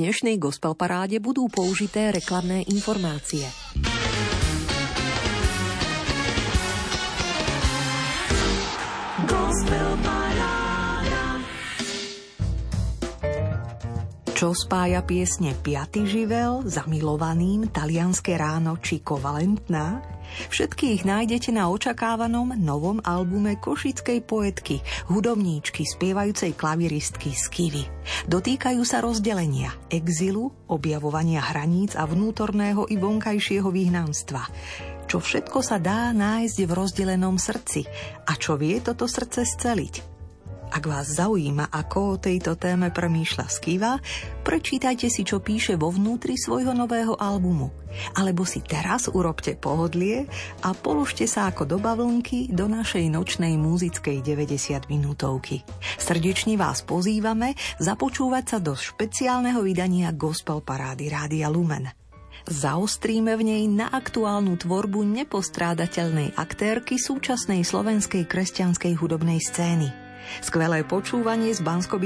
dnešnej gospel paráde budú použité reklamné informácie. Čo spája piesne Piaty živel, Zamilovaným, Talianské ráno či Kovalentná? Všetky ich nájdete na očakávanom novom albume košickej poetky, hudobníčky, spievajúcej klaviristky Skivy. Dotýkajú sa rozdelenia, exilu, objavovania hraníc a vnútorného i vonkajšieho vyhnanstva. Čo všetko sa dá nájsť v rozdelenom srdci a čo vie toto srdce sceliť. Ak vás zaujíma, ako o tejto téme premýšľa Skiva, prečítajte si, čo píše vo vnútri svojho nového albumu. Alebo si teraz urobte pohodlie a položte sa ako do bavlnky do našej nočnej muzickej 90 minútovky. Srdečne vás pozývame započúvať sa do špeciálneho vydania Gospel Parády Rádia Lumen. Zaostríme v nej na aktuálnu tvorbu nepostrádateľnej aktérky súčasnej slovenskej kresťanskej hudobnej scény. Skvelé počúvanie z bansko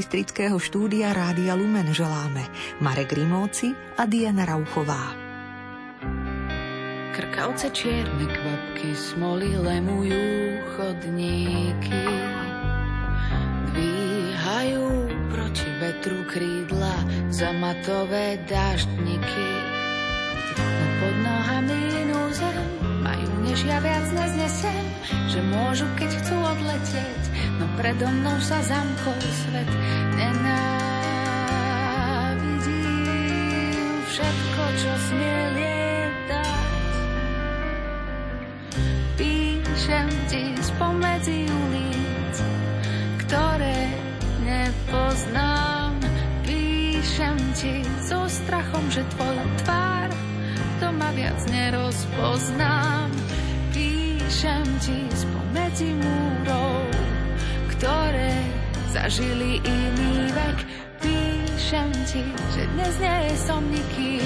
štúdia Rádia Lumen želáme Marek Rimóci a Diana Rauchová. Krkavce čierne kvapky smoly lemujú chodníky. Dvíhajú proti vetru krídla zamatové dáždniky. No pod nohami inú zem majú než ja viac neznesem, že môžu, keď chcú odletieť, no predo mnou sa zamkol svet. Nenávidím všetko, čo smie lietať. Píšem ti spomedzi ulic, ktoré nepoznám. Píšem ti so strachom, že tvoja tvár to ma viac nerozpoznám. Píšem ti spomedzi múrov, ktoré zažili iný vek. Píšem ti, že dnes nie som nikým,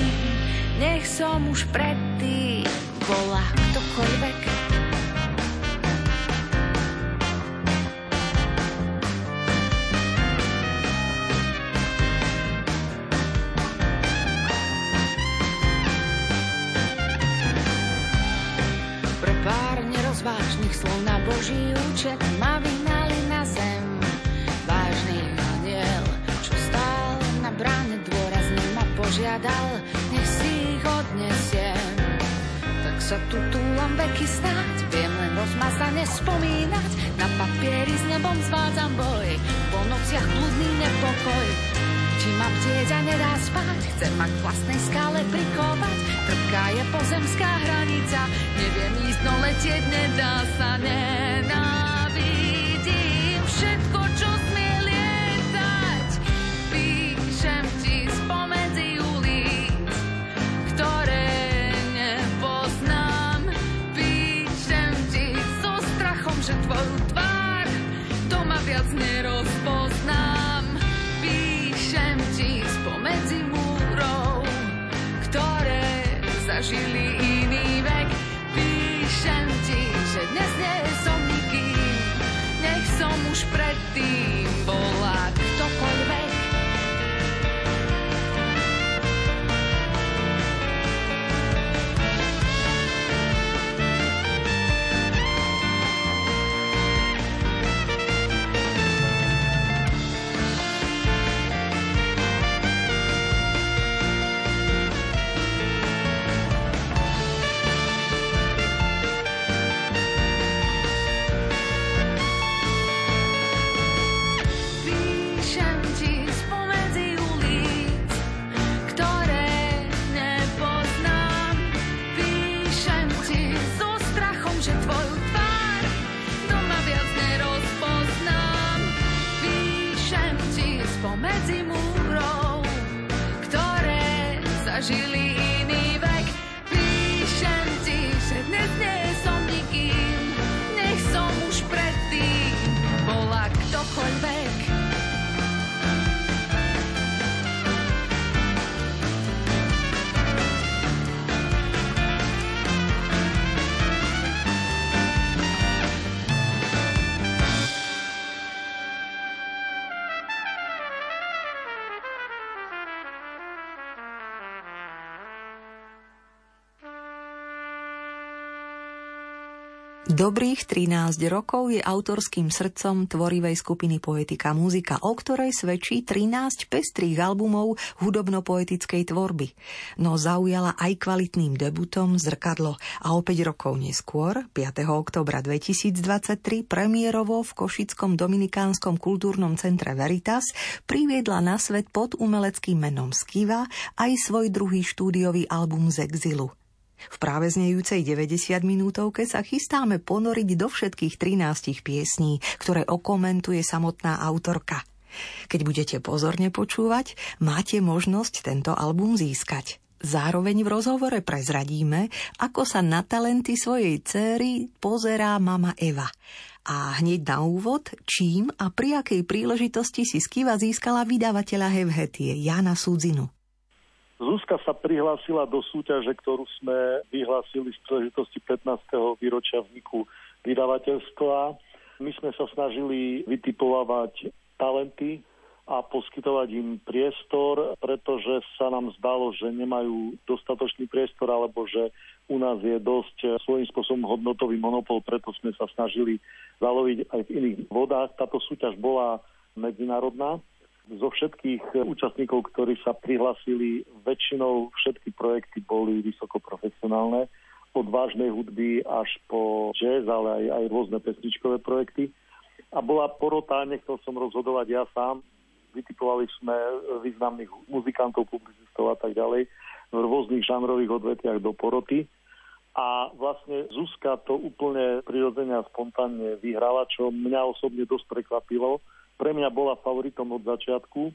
nech som už predtým bola ktokoľvek. Účet ma vyhnali na zem. Vážny aniel, čo stál na bráne dôrazne ma požiadal, nech si ich odnesiem. Tak sa tu túlam veky snáď, viem len rozmazane spomínať, na papieri s nebom zvádzam boj, po nociach blúdny nepokoj. Či ma a nedá spať, chcem ma k vlastnej skále prikovať, trpká je pozemská hranica, neviem ísť, no letieť nedá sa, nenávidím všetko, čo smie lietať. Píšem ti spomedzi ulic, ktoré nepoznám. Píšem ti so strachom, že tvoju tvár to ma viac nerozpoznám. Zažili iný vek. Píšem ti, že dnes nie som nikým, nech som už predtým bola Dobrých 13 rokov je autorským srdcom tvorivej skupiny Poetika Muzika, o ktorej svedčí 13 pestrých albumov hudobno-poetickej tvorby. No zaujala aj kvalitným debutom Zrkadlo a o 5 rokov neskôr, 5. oktobra 2023, premiérovo v Košickom Dominikánskom kultúrnom centre Veritas priviedla na svet pod umeleckým menom Skiva aj svoj druhý štúdiový album z exilu. V práve znejúcej 90 minútovke sa chystáme ponoriť do všetkých 13 piesní, ktoré okomentuje samotná autorka. Keď budete pozorne počúvať, máte možnosť tento album získať. Zároveň v rozhovore prezradíme, ako sa na talenty svojej céry pozerá mama Eva. A hneď na úvod, čím a pri akej príležitosti si Skiva získala vydavateľa Hevhetie Jana Sudzinu. Zuzka sa prihlásila do súťaže, ktorú sme vyhlásili z príležitosti 15. výročia vzniku vydavateľstva. My sme sa snažili vytipovať talenty a poskytovať im priestor, pretože sa nám zdalo, že nemajú dostatočný priestor alebo že u nás je dosť svojím spôsobom hodnotový monopol, preto sme sa snažili zaloviť aj v iných vodách. Táto súťaž bola medzinárodná zo všetkých účastníkov, ktorí sa prihlasili, väčšinou všetky projekty boli vysoko profesionálne, od vážnej hudby až po jazz, ale aj, aj rôzne pesničkové projekty. A bola porota, nechcel som rozhodovať ja sám, vytipovali sme významných muzikantov, publicistov a tak ďalej v rôznych žánrových odvetiach do poroty. A vlastne Zuzka to úplne prirodzene a spontánne vyhrala, čo mňa osobne dosť prekvapilo, pre mňa bola favoritom od začiatku,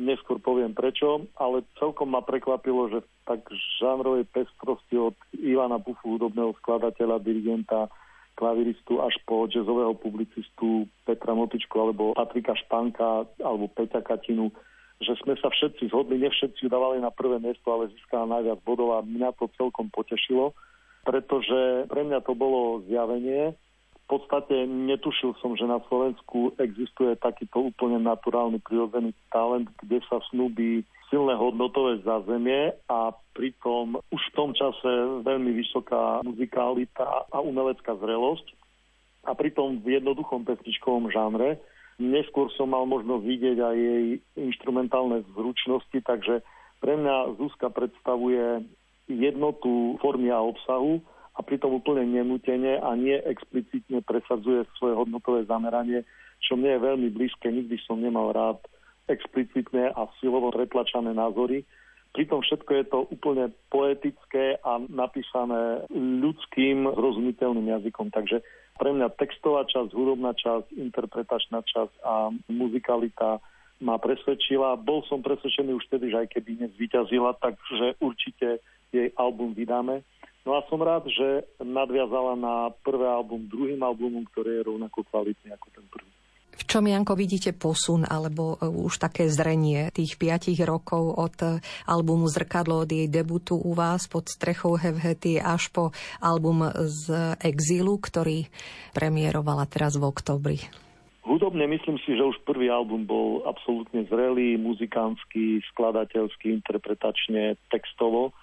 neskôr poviem prečo, ale celkom ma prekvapilo, že tak žánrovej pestrosti od Ivana Bufu, hudobného skladateľa, dirigenta, klaviristu až po jazzového publicistu Petra Motičku alebo Patrika Španka alebo Peťa Katinu, že sme sa všetci zhodli, ne všetci dávali na prvé miesto, ale získala najviac bodov a mňa to celkom potešilo, pretože pre mňa to bolo zjavenie, v podstate netušil som, že na Slovensku existuje takýto úplne naturálny prirodzený talent, kde sa snúbi silné hodnotové zázemie a pritom už v tom čase veľmi vysoká muzikalita a umelecká zrelosť a pritom v jednoduchom pesničkovom žánre. Neskôr som mal možnosť vidieť aj jej instrumentálne zručnosti, takže pre mňa Zuzka predstavuje jednotu formy a obsahu a pritom úplne nenútene a nie explicitne presadzuje svoje hodnotové zameranie, čo mne je veľmi blízke. Nikdy som nemal rád explicitné a silovo pretlačané názory. Pritom všetko je to úplne poetické a napísané ľudským, rozumiteľným jazykom. Takže pre mňa textová časť, hudobná časť, interpretačná časť a muzikalita ma presvedčila. Bol som presvedčený už vtedy, že aj keby nezvyťazila, takže určite jej album vydáme. No a som rád, že nadviazala na prvé album druhým albumom, ktorý je rovnako kvalitný ako ten prvý. V čom, Janko, vidíte posun alebo e, už také zrenie tých piatich rokov od e, albumu Zrkadlo, od jej debutu u vás pod strechou Hevhety až po album z Exilu, ktorý premiérovala teraz v oktobri? Hudobne myslím si, že už prvý album bol absolútne zrelý, muzikánsky, skladateľský, interpretačne, textovo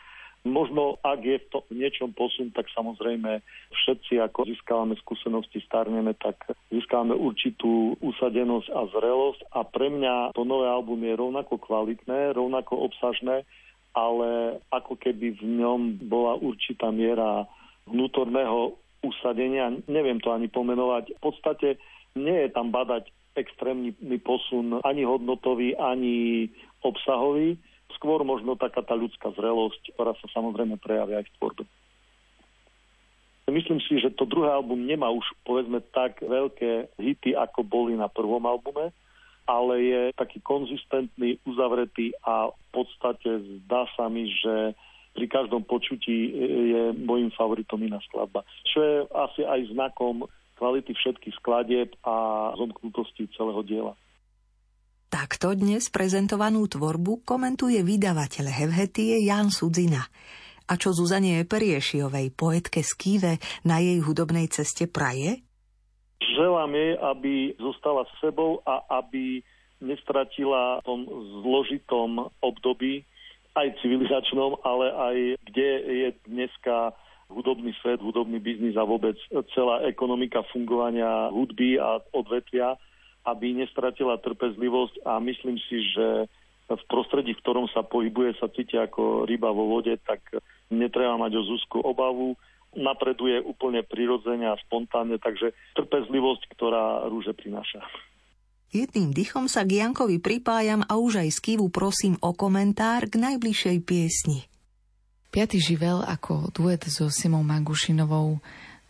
Možno, ak je to v niečom posun, tak samozrejme všetci, ako získavame skúsenosti, starneme, tak získavame určitú usadenosť a zrelosť. A pre mňa to nové album je rovnako kvalitné, rovnako obsažné, ale ako keby v ňom bola určitá miera vnútorného usadenia, neviem to ani pomenovať. V podstate nie je tam badať extrémny posun ani hodnotový, ani obsahový skôr možno taká tá ľudská zrelosť, ktorá sa samozrejme prejavia aj v tvorbe. Myslím si, že to druhé album nemá už povedzme tak veľké hity, ako boli na prvom albume, ale je taký konzistentný, uzavretý a v podstate zdá sa mi, že pri každom počutí je môjim favoritom iná skladba. Čo je asi aj znakom kvality všetkých skladieb a zomknutosti celého diela. Takto dnes prezentovanú tvorbu komentuje vydavateľ Hevhetie Jan Sudzina. A čo Zuzanie Periešiovej, poetke Skýve, na jej hudobnej ceste praje? Želám jej, aby zostala s sebou a aby nestratila v tom zložitom období, aj civilizačnom, ale aj kde je dneska hudobný svet, hudobný biznis a vôbec celá ekonomika fungovania hudby a odvetvia, aby nestratila trpezlivosť a myslím si, že v prostredí, v ktorom sa pohybuje, sa cíti ako ryba vo vode, tak netreba mať o Zuzku obavu. Napreduje úplne prirodzene a spontánne, takže trpezlivosť, ktorá rúže prináša. Jedným dychom sa k Jankovi pripájam a už aj z Kivu prosím o komentár k najbližšej piesni. Piatý živel ako duet so Simou Magušinovou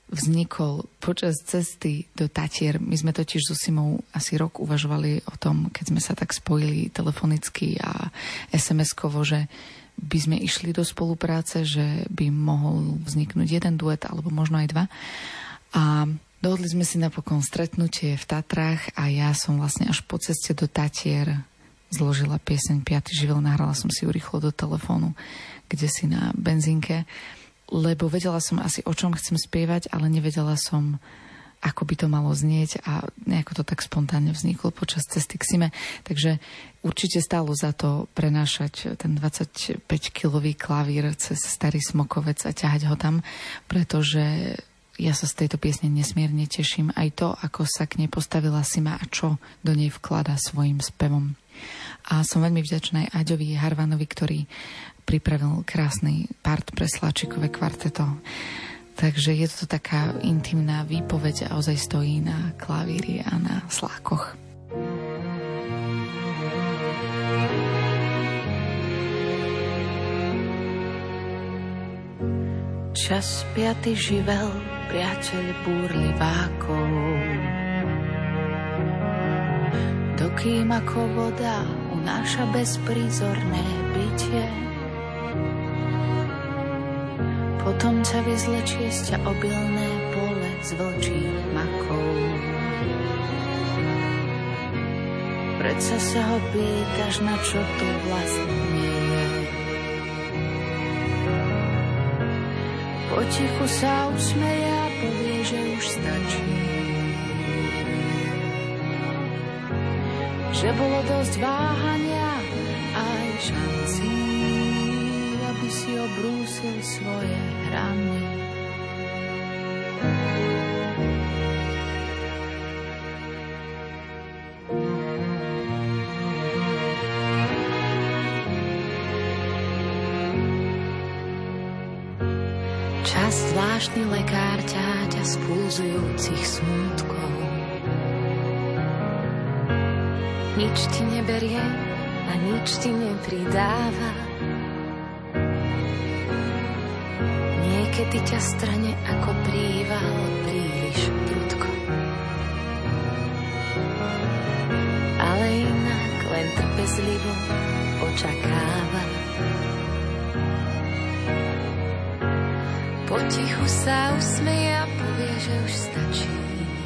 vznikol počas cesty do Tatier. My sme totiž so Simou asi rok uvažovali o tom, keď sme sa tak spojili telefonicky a SMS-kovo, že by sme išli do spolupráce, že by mohol vzniknúť jeden duet alebo možno aj dva. A dohodli sme si napokon stretnutie v Tatrách a ja som vlastne až po ceste do Tatier zložila pieseň Piatý živel, nahrala som si ju rýchlo do telefónu, kde si na benzínke lebo vedela som asi, o čom chcem spievať, ale nevedela som, ako by to malo znieť a nejako to tak spontánne vzniklo počas cesty k Sime. Takže určite stálo za to prenášať ten 25-kilový klavír cez starý smokovec a ťahať ho tam, pretože ja sa z tejto piesne nesmierne teším. Aj to, ako sa k nej postavila Sima a čo do nej vklada svojim spevom. A som veľmi vďačná aj Aďovi Harvanovi, ktorý pripravil krásny part pre Slačikové kvarteto. Takže je to taká intimná výpoveď a ozaj stojí na klavíri a na slákoch. Čas piaty živel, priateľ búrlivákov. Dokým ako voda unáša bezprízorné bytie, Potom ťa vyzlečie z ťa obilné pole z vlčích makou. Predsa sa ho pýtaš, na čo tu vlastne je. Potichu sa usmeje a povie, že už stačí. Že bolo dosť váhania aj šancí, si obrúsil svoje rany. Čas zvláštny lekár ťaťa z pulzujúcich smútkov. Nič ti neberie a nič ti nepridáva. Niekedy ťa strane ako príval príliš prudko. Ale inak len trpezlivo očakáva. Potichu sa usmeje a povie, že už stačí.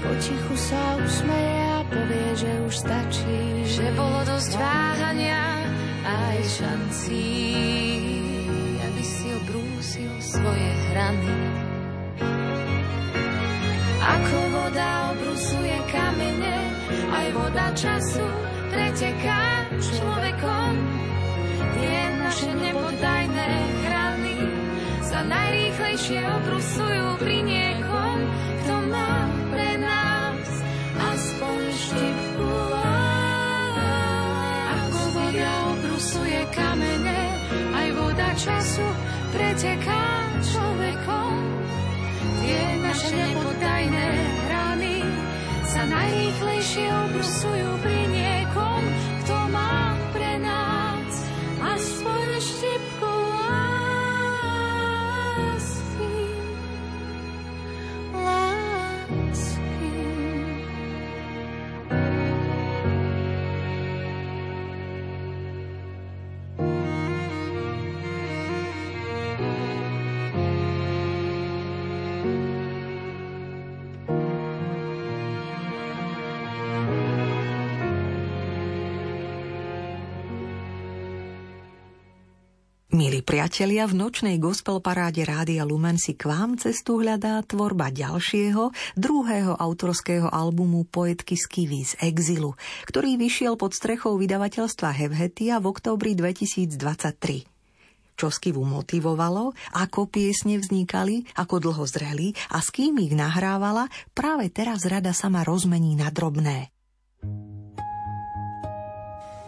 Potichu sa usmeje a povie, že už stačí. Že bolo dosť váhania aj šancí svoje hrany. Ako voda obrusuje kamene, aj voda času preteká človekom. Tie naše nepodajné hrany sa najrýchlejšie obrusujú pri niekom, kto má pre nás aspoň štipku. Ako voda obrusuje kamene, aj voda času preteká najrýchlejšie obrusujú pri niekom, priatelia, v nočnej gospel paráde Rádia Lumen si k vám cestu hľadá tvorba ďalšieho, druhého autorského albumu poetky Skivy z exilu, ktorý vyšiel pod strechou vydavateľstva Hevhetia v októbri 2023. čo Skivu motivovalo, ako piesne vznikali, ako dlho zreli a s kým ich nahrávala, práve teraz rada sama rozmení na drobné.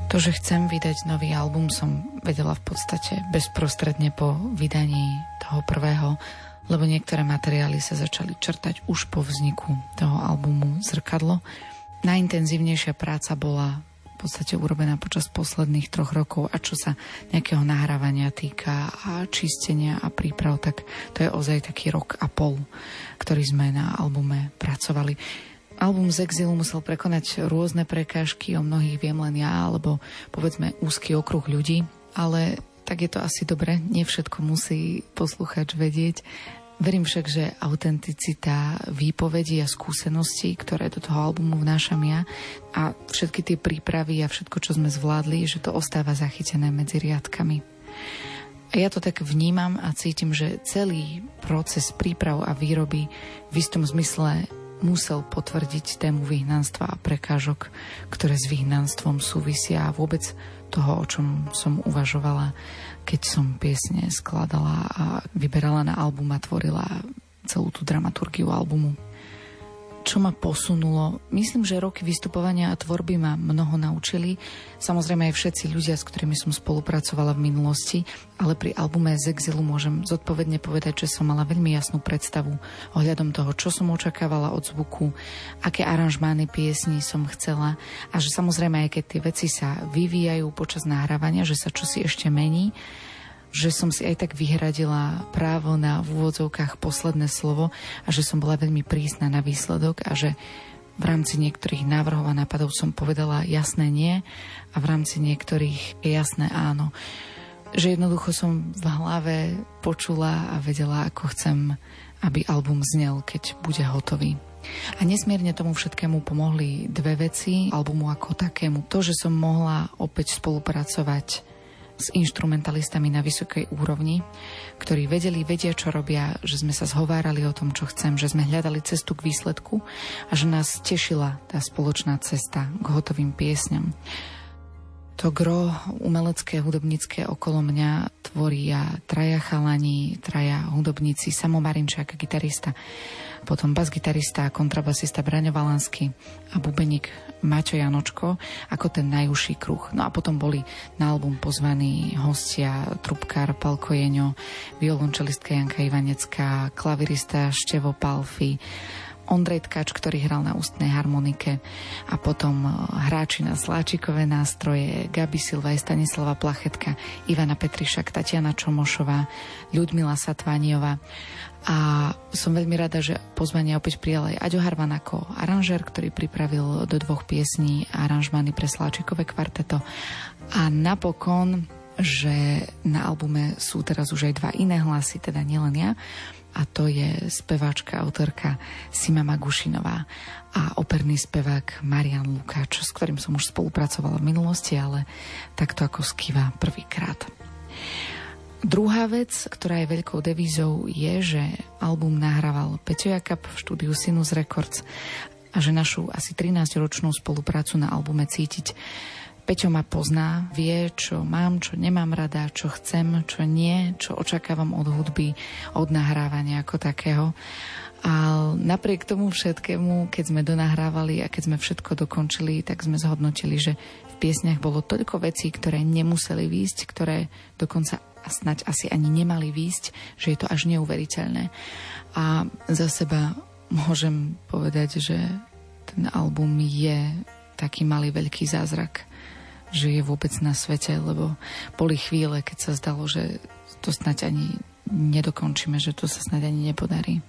To, že chcem vydať nový album, som vedela v podstate bezprostredne po vydaní toho prvého, lebo niektoré materiály sa začali črtať už po vzniku toho albumu Zrkadlo. Najintenzívnejšia práca bola v podstate urobená počas posledných troch rokov a čo sa nejakého nahrávania týka a čistenia a príprav, tak to je ozaj taký rok a pol, ktorý sme na albume pracovali. Album z exilu musel prekonať rôzne prekážky, o mnohých viem len ja, alebo povedzme úzky okruh ľudí, ale tak je to asi dobre, nie všetko musí posluchač vedieť. Verím však, že autenticita výpovedí a skúseností, ktoré do toho albumu vnášam ja a všetky tie prípravy a všetko, čo sme zvládli, že to ostáva zachytené medzi riadkami. A ja to tak vnímam a cítim, že celý proces príprav a výroby v istom zmysle musel potvrdiť tému vyhnanstva a prekážok, ktoré s vyhnanstvom súvisia a vôbec toho, o čom som uvažovala, keď som piesne skladala a vyberala na album a tvorila celú tú dramaturgiu albumu čo ma posunulo. Myslím, že roky vystupovania a tvorby ma mnoho naučili. Samozrejme aj všetci ľudia, s ktorými som spolupracovala v minulosti, ale pri albume z Exilu môžem zodpovedne povedať, že som mala veľmi jasnú predstavu ohľadom toho, čo som očakávala od zvuku, aké aranžmány piesni som chcela a že samozrejme aj keď tie veci sa vyvíjajú počas nahrávania, že sa čosi ešte mení, že som si aj tak vyhradila právo na v úvodzovkách posledné slovo a že som bola veľmi prísna na výsledok a že v rámci niektorých návrhov a nápadov som povedala jasné nie a v rámci niektorých jasné áno. Že jednoducho som v hlave počula a vedela, ako chcem, aby album znel, keď bude hotový. A nesmierne tomu všetkému pomohli dve veci albumu ako takému. To, že som mohla opäť spolupracovať s instrumentalistami na vysokej úrovni, ktorí vedeli, vedia, čo robia, že sme sa zhovárali o tom, čo chcem, že sme hľadali cestu k výsledku a že nás tešila tá spoločná cesta k hotovým piesňam. To gro umelecké, hudobnícke okolo mňa tvoria traja chalani, traja hudobníci, Samo Marinčák, gitarista, potom bas-gitarista kontrabasista Braňo Valansky a bubeník Maťo Janočko ako ten najúžší kruh. No a potom boli na album pozvaní hostia, trubkár Palko Jeňo, violončelistka Janka Ivanecká, klavirista Števo Palfi, Ondrej Tkač, ktorý hral na ústnej harmonike a potom e, hráči na sláčikové nástroje Gabi Silva, Stanislava Plachetka, Ivana Petrišak, Tatiana Čomošová, Ľudmila Satvaniová. A som veľmi rada, že pozvanie opäť prijal aj Aďo Harvan ako aranžér, ktorý pripravil do dvoch piesní aranžmány pre Sláčikové kvarteto. A napokon že na albume sú teraz už aj dva iné hlasy, teda nielen ja, a to je speváčka, autorka Sima Magušinová a operný spevák Marian Lukáč, s ktorým som už spolupracovala v minulosti, ale takto ako skýva prvýkrát. Druhá vec, ktorá je veľkou devízou, je, že album nahrával Peťo Jakab v štúdiu Sinus Records a že našu asi 13-ročnú spoluprácu na albume cítiť. Peťo ma pozná, vie, čo mám, čo nemám rada, čo chcem, čo nie, čo očakávam od hudby, od nahrávania ako takého. A napriek tomu všetkému, keď sme donahrávali a keď sme všetko dokončili, tak sme zhodnotili, že v piesniach bolo toľko vecí, ktoré nemuseli výjsť, ktoré dokonca a snať asi ani nemali výjsť, že je to až neuveriteľné. A za seba môžem povedať, že ten album je taký malý veľký zázrak, že je vôbec na svete, lebo boli chvíle, keď sa zdalo, že to snať ani nedokončíme, že to sa snať ani nepodarí.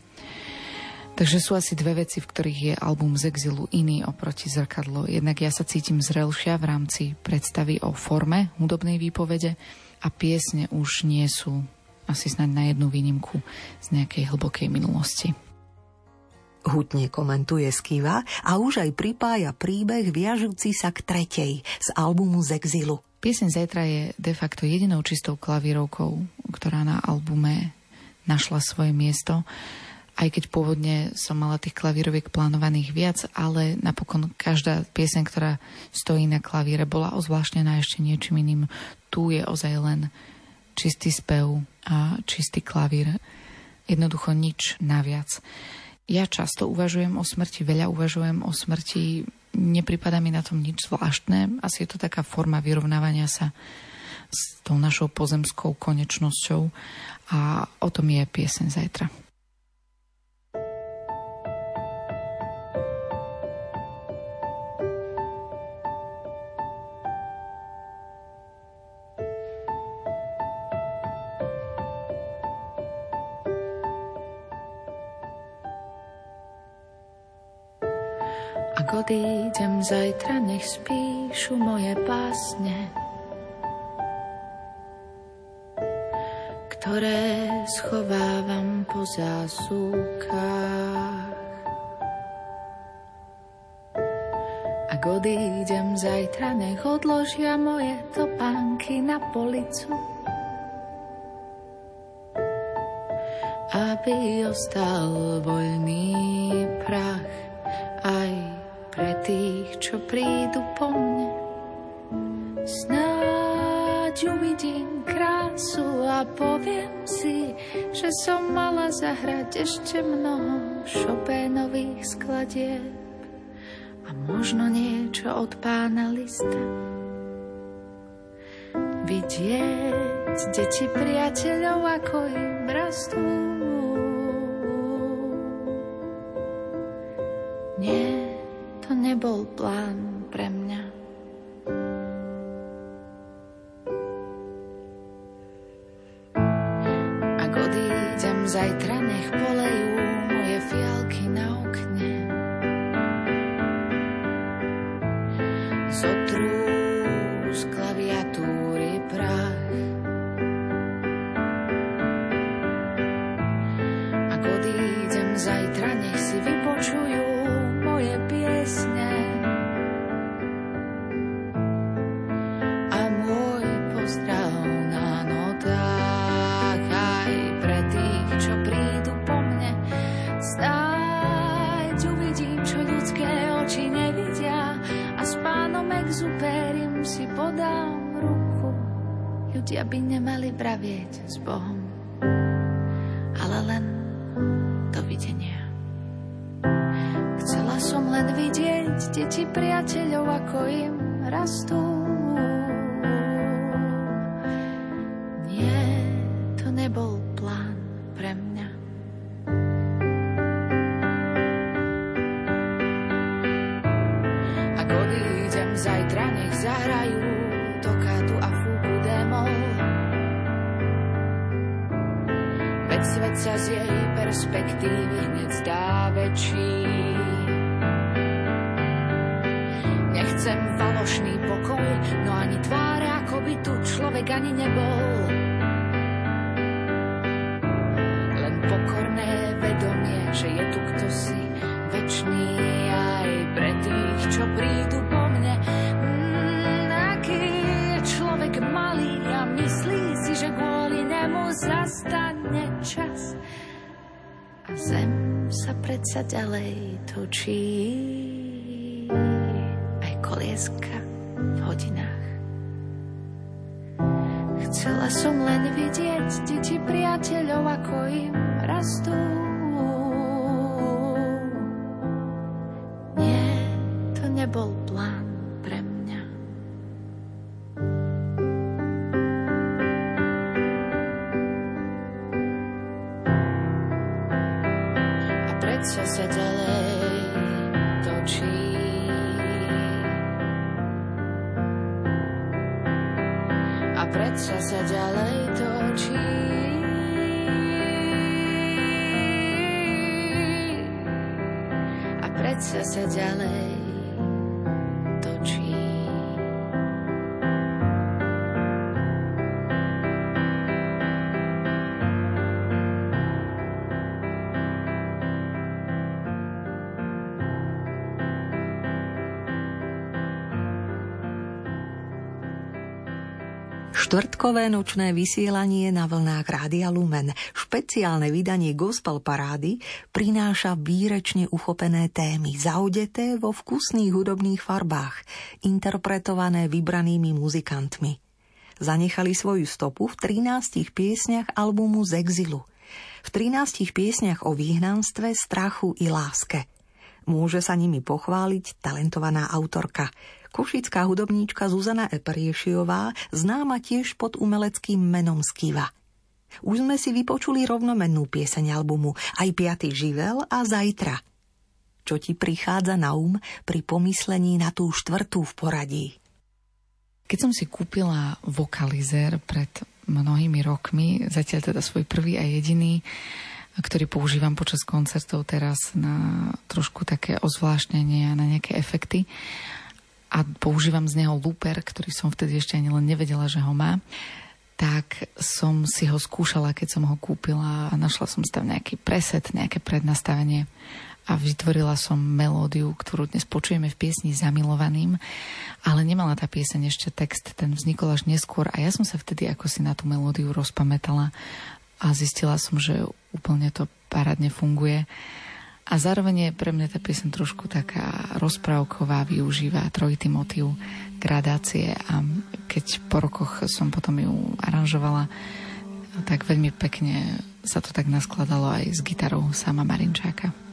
Takže sú asi dve veci, v ktorých je album z exilu iný oproti zrkadlo. Jednak ja sa cítim zrelšia v rámci predstavy o forme hudobnej výpovede a piesne už nie sú asi snad na jednu výnimku z nejakej hlbokej minulosti. Hutne komentuje Skiva a už aj pripája príbeh viažúci sa k tretej z albumu z exilu. Pieseň Zajtra je de facto jedinou čistou klavírovkou, ktorá na albume našla svoje miesto aj keď pôvodne som mala tých klavíroviek plánovaných viac, ale napokon každá pieseň, ktorá stojí na klavíre, bola ozvláštnená ešte niečím iným. Tu je ozaj len čistý spev a čistý klavír. Jednoducho nič naviac. Ja často uvažujem o smrti, veľa uvažujem o smrti, nepripada mi na tom nič zvláštne. Asi je to taká forma vyrovnávania sa s tou našou pozemskou konečnosťou a o tom je piesen zajtra. Policu, aby ostal voľný prach aj pre tých, čo prídu po mne. Snáď uvidím krásu a poviem si, že som mala zahrať ešte mnoho šopénových skladieb a možno niečo od pána lista. Vidieť deti priateľov, ako im rastú. Len dovidenia. Chcela som len vidieť deti priateľov, ako im rastú. Ďalej točí kolieska v hodinách. Chcela som len vidieť deti Štvrtkové nočné vysielanie na vlnách Rádia Lumen, špeciálne vydanie Gospel Parády, prináša výrečne uchopené témy, zaudeté vo vkusných hudobných farbách, interpretované vybranými muzikantmi. Zanechali svoju stopu v 13 piesniach albumu z exilu. V 13 piesniach o výhnanstve, strachu i láske. Môže sa nimi pochváliť talentovaná autorka. Košická hudobníčka Zuzana Eperiešiová, známa tiež pod umeleckým menom Skiva. Už sme si vypočuli rovnomennú pieseň albumu Aj piatý živel a Zajtra – čo ti prichádza na um pri pomyslení na tú štvrtú v poradí? Keď som si kúpila vokalizer pred mnohými rokmi, zatiaľ teda svoj prvý a jediný, ktorý používam počas koncertov teraz na trošku také ozvláštnenie a na nejaké efekty. A používam z neho looper, ktorý som vtedy ešte ani len nevedela, že ho má tak som si ho skúšala, keď som ho kúpila a našla som tam nejaký preset, nejaké prednastavenie a vytvorila som melódiu, ktorú dnes počujeme v piesni Zamilovaným, ale nemala tá pieseň ešte text, ten vznikol až neskôr a ja som sa vtedy ako si na tú melódiu rozpamätala a zistila som, že úplne to parádne funguje. A zároveň je pre mňa tá piesen trošku taká rozprávková, využíva trojitý motív gradácie a keď po rokoch som potom ju aranžovala, tak veľmi pekne sa to tak naskladalo aj s gitarou sama Marinčáka.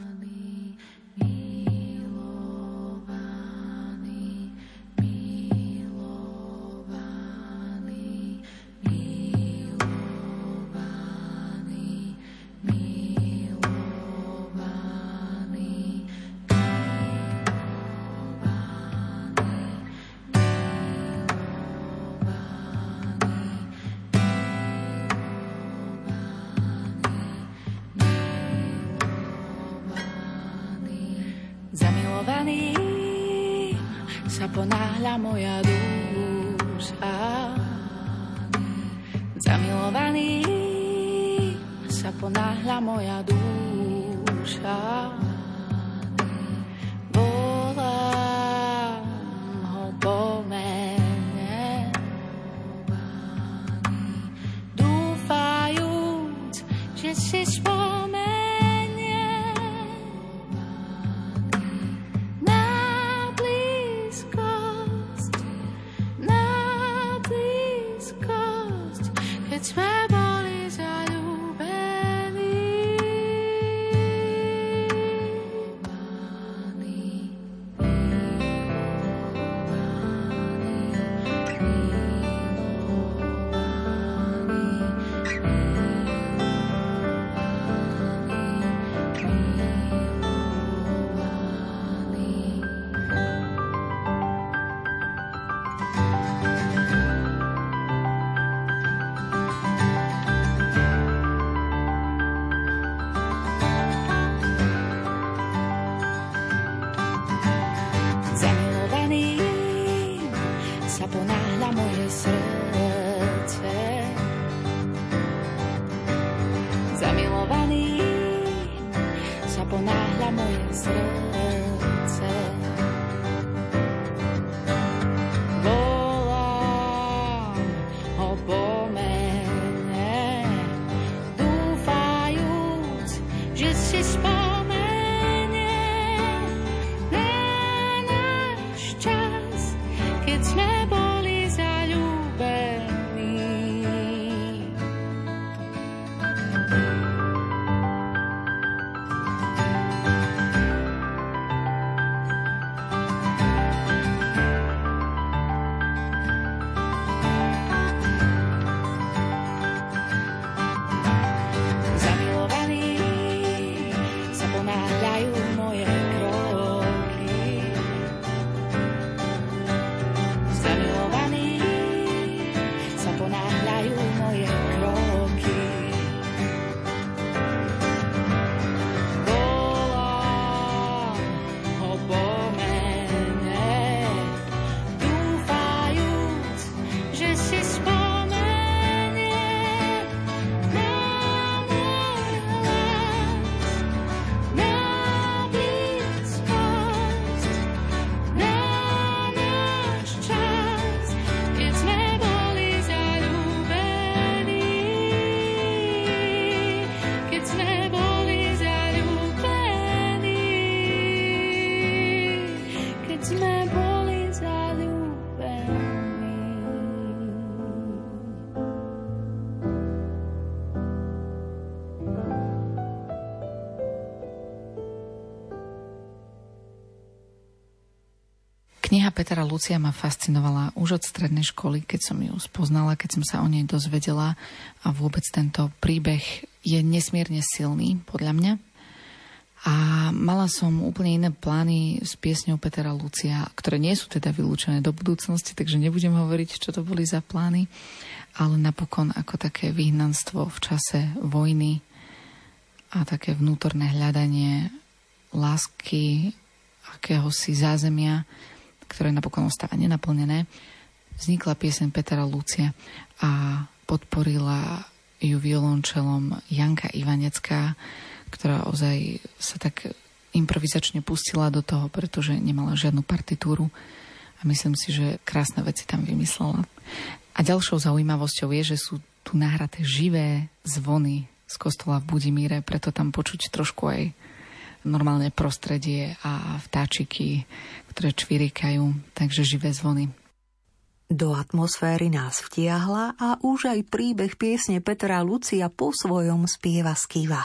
Petra Lucia ma fascinovala už od strednej školy, keď som ju spoznala, keď som sa o nej dozvedela a vôbec tento príbeh je nesmierne silný, podľa mňa. A mala som úplne iné plány s piesňou Petra Lucia, ktoré nie sú teda vylúčené do budúcnosti, takže nebudem hovoriť, čo to boli za plány, ale napokon ako také vyhnanstvo v čase vojny a také vnútorné hľadanie lásky, akéhosi zázemia, ktoré napokon ostáva nenaplnené, vznikla piesen Petra Lucia a podporila ju violončelom Janka Ivanecká, ktorá ozaj sa tak improvizačne pustila do toho, pretože nemala žiadnu partitúru a myslím si, že krásne veci tam vymyslela. A ďalšou zaujímavosťou je, že sú tu nahraté živé zvony z kostola v Budimíre, preto tam počuť trošku aj normálne prostredie a vtáčiky, ktoré čvirikajú, takže živé zvony. Do atmosféry nás vtiahla a už aj príbeh piesne Petra Lucia po svojom spieva skiva.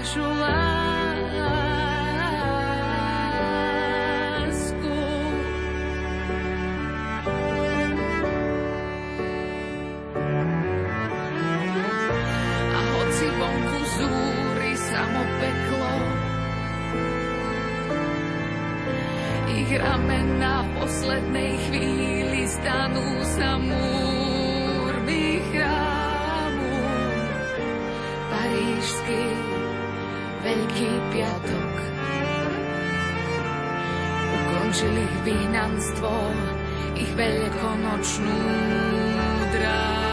vašu lásku. A hoci vonku zúri samo peklo, ich ramena v poslednej chvíli stanú sa múri. Veľký piatok. Ukončil ich výnanstvo, ich veľkonočnú dráhu.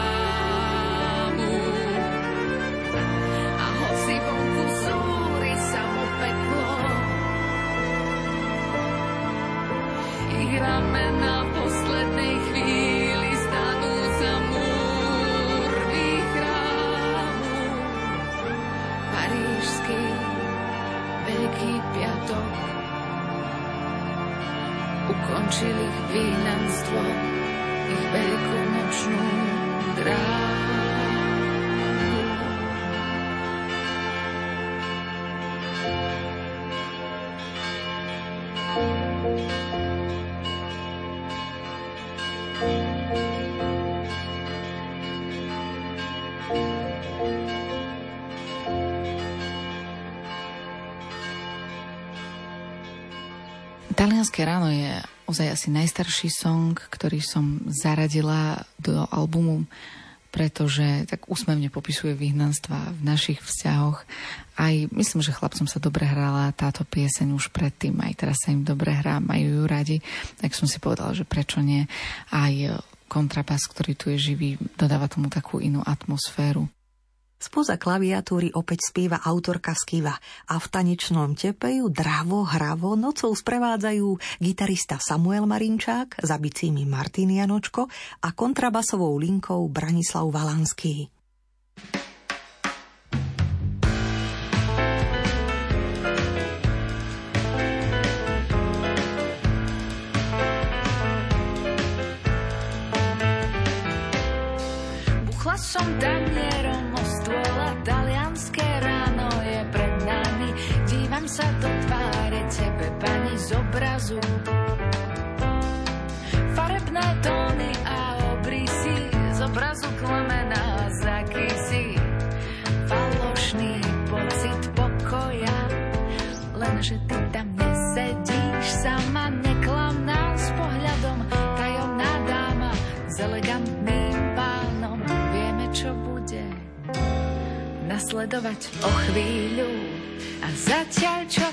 Talianské ráno je ozaj asi najstarší song, ktorý som zaradila do albumu, pretože tak úsmevne popisuje vyhnanstva v našich vzťahoch. Aj myslím, že chlapcom sa dobre hrala táto pieseň už predtým, aj teraz sa im dobre hrá, majú ju radi, tak som si povedala, že prečo nie. Aj kontrabas, ktorý tu je živý, dodáva tomu takú inú atmosféru. Spoza klaviatúry opäť spieva autorka Skiva a v tanečnom tepeju dravo, hravo nocou sprevádzajú gitarista Samuel Marinčák za bicími Martin Janočko a kontrabasovou linkou Branislav Valanský. O chvíľu. A zatiaľ, čo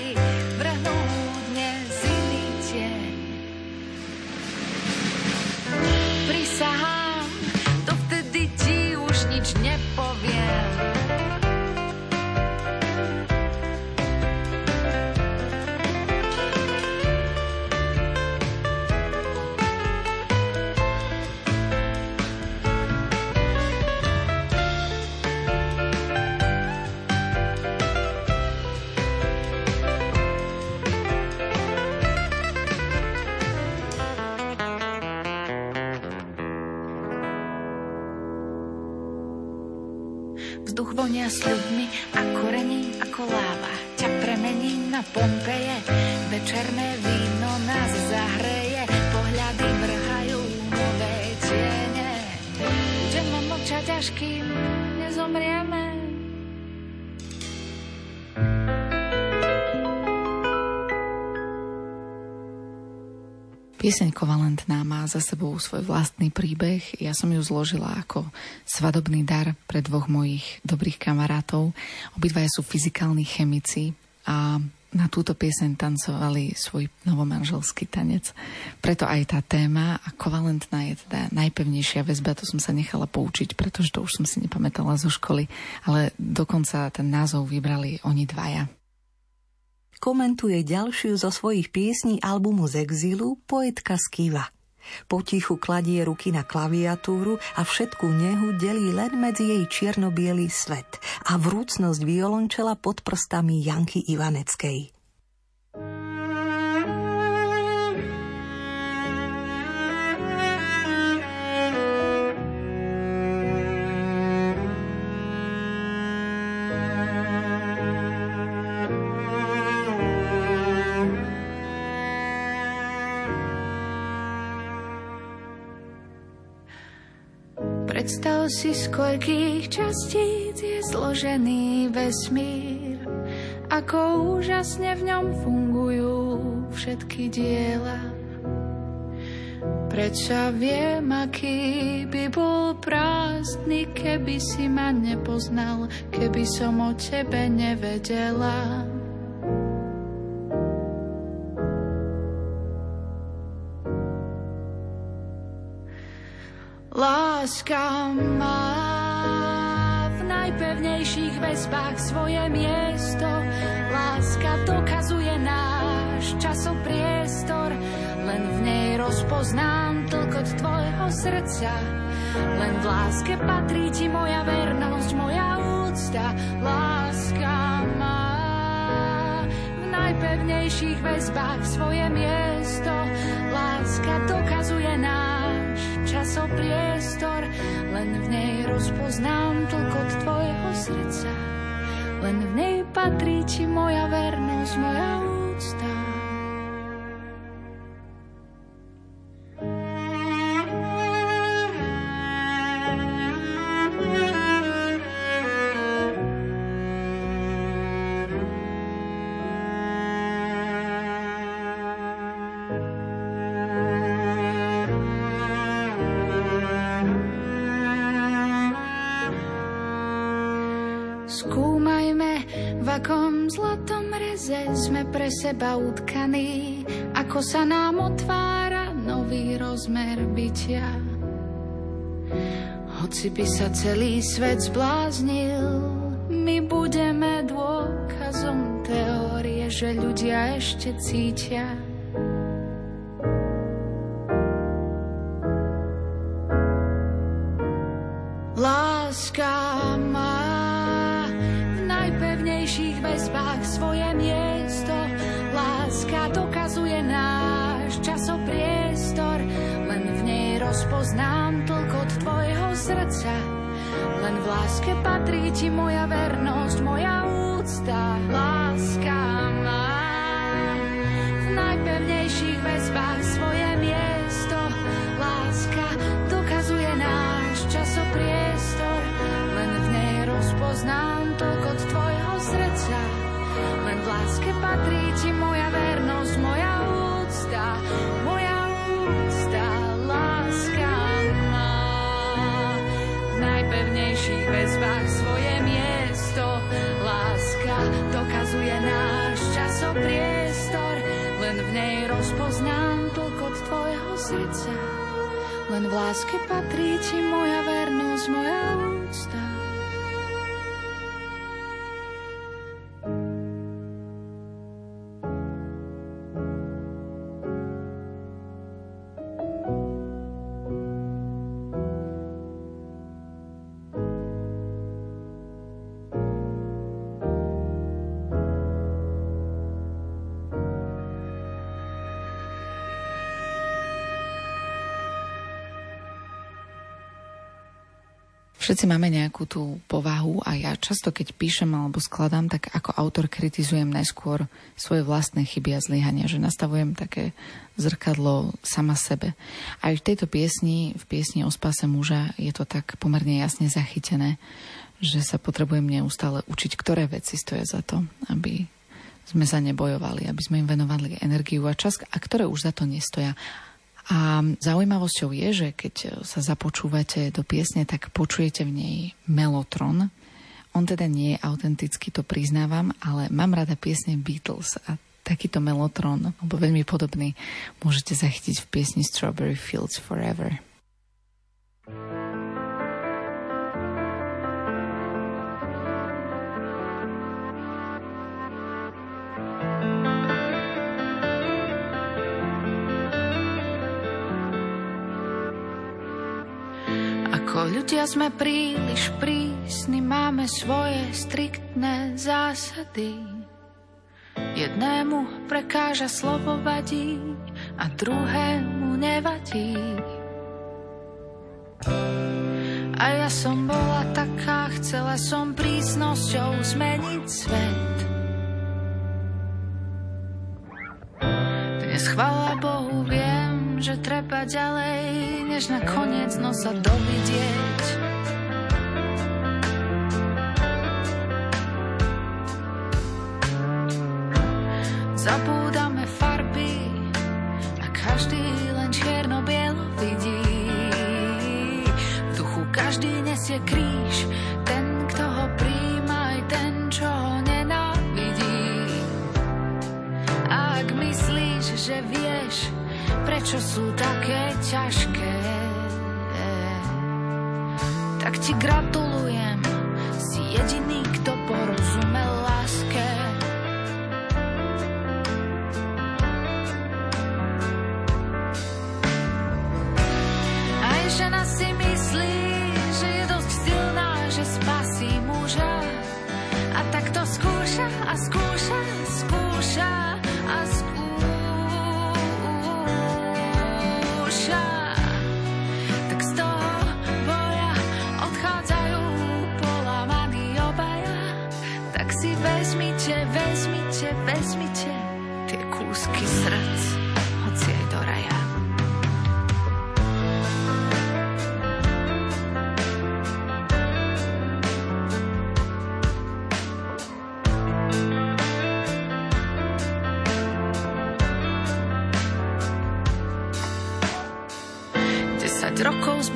pohľady, Vonia s ľuďmi a korením ako láva. Ťa premením na Pompeje, večerné víno nás zahreje, pohľady vrhajú nové tiene. Budeme mlčať, až kým Pieseň Kovalentná má za sebou svoj vlastný príbeh. Ja som ju zložila ako svadobný dar pre dvoch mojich dobrých kamarátov. Obidvaja sú fyzikálni chemici a na túto pieseň tancovali svoj novomanželský tanec. Preto aj tá téma a kovalentná je teda najpevnejšia väzba, to som sa nechala poučiť, pretože to už som si nepamätala zo školy, ale dokonca ten názov vybrali oni dvaja komentuje ďalšiu zo svojich piesní albumu z exilu poetka Skiva. Potichu kladie ruky na klaviatúru a všetku nehu delí len medzi jej čierno svet a vrúcnosť violončela pod prstami Janky Ivaneckej. Predstav si, z koľkých častíc je zložený vesmír, ako úžasne v ňom fungujú všetky diela. Prečo viem, aký by bol prázdny, keby si ma nepoznal, keby som o tebe nevedela. Láska má v najpevnejších väzbách svoje miesto. Láska dokazuje náš časopriestor. Len v nej rozpoznám tlkot tvojho srdca. Len v láske patrí ti moja vernosť, moja úcta. Láska má v najpevnejších väzbách svoje miesto. Láska dokazuje náš časopriestor, len v nej rozpoznám tlkot tvojho srdca. Len v nej patrí ti moja vernosť, moja úcta. Seba utkaný, ako sa nám otvára nový rozmer bytia. Hoci by sa celý svet zbláznil, my budeme dôkazom teórie, že ľudia ešte cítia. Rozpoznám tlkot tvojho srdca. Len v láske patrí ti moja vernosť, moja úcta, láska má. V najpevnejších väzbách svoje miesto, láska dokazuje náš časopriestor, len v nej rozpoznám tlkot tvojho srdca. Len v láske patrí ti moja vernosť, moja väzbách svoje miesto, láska dokazuje náš časopriestor, len v nej rozpoznám tlkot tvojho srdca. Len v láske patrí ti moja vernosť, moja Všetci máme nejakú tú povahu a ja často, keď píšem alebo skladám, tak ako autor kritizujem najskôr svoje vlastné chyby a zlyhania, že nastavujem také zrkadlo sama sebe. Aj v tejto piesni, v piesni o spase muža, je to tak pomerne jasne zachytené, že sa potrebujem neustále učiť, ktoré veci stoja za to, aby sme sa nebojovali, aby sme im venovali energiu a čas, a ktoré už za to nestoja A zaujímavosťou je, že keď sa započúvate do piesne, tak počujete v nej melotron. On teda nie je autentický, to priznávam, ale mám rada piesne Beatles a takýto melotron, alebo veľmi podobný, môžete zachytiť v piesni Strawberry Fields Forever. Ako ľudia sme príliš prísni, máme svoje striktné zásady. Jednému prekáža slovo vadí a druhému nevadí. A ja som bola taká, chcela som prísnosťou zmeniť svet. Dnes chvala Bohu že treba ďalej, než na koniec nosa dovidieť. Zabúdame farby a každý len čierno-bielo vidí. V duchu každý nesie kríž, prečo sú také ťažké, tak ti gratulujem, Desať rokov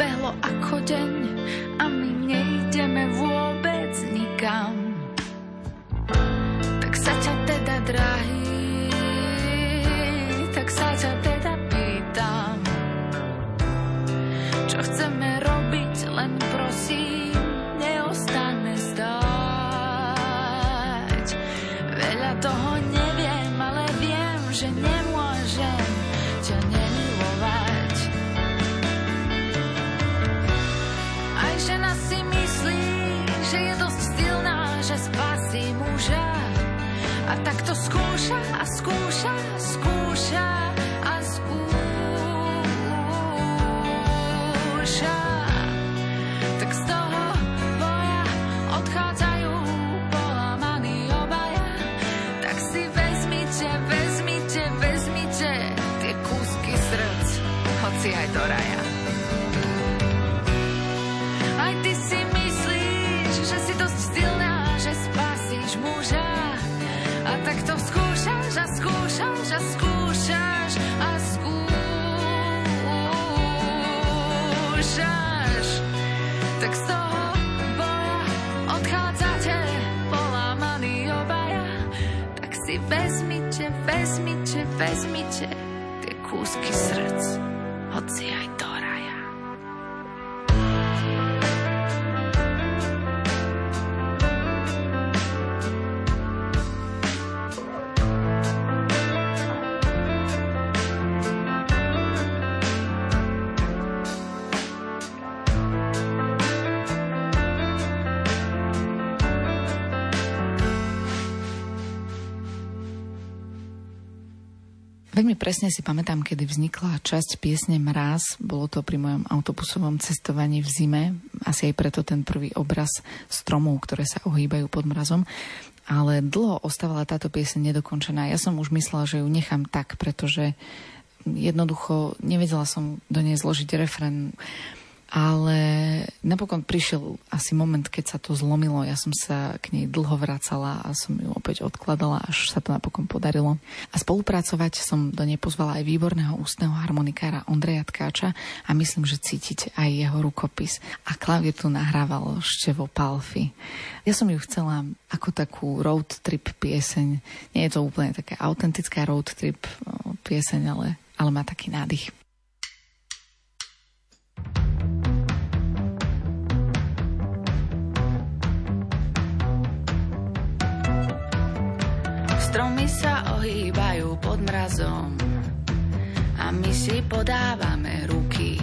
Veľmi presne si pamätám, kedy vznikla časť piesne Mráz. Bolo to pri mojom autobusovom cestovaní v zime. Asi aj preto ten prvý obraz stromov, ktoré sa ohýbajú pod mrazom. Ale dlho ostávala táto piesne nedokončená. Ja som už myslela, že ju nechám tak, pretože jednoducho nevedela som do nej zložiť refren. Ale napokon prišiel asi moment, keď sa to zlomilo. Ja som sa k nej dlho vracala a som ju opäť odkladala, až sa to napokon podarilo. A spolupracovať som do nej pozvala aj výborného ústneho harmonikára Ondreja Tkáča a myslím, že cítite aj jeho rukopis. A klavier tu nahrával Števo Palfi. Ja som ju chcela ako takú road trip pieseň. Nie je to úplne taká autentická road trip pieseň, ale, ale má taký nádych. Pod mrazom a my si podávame ruky.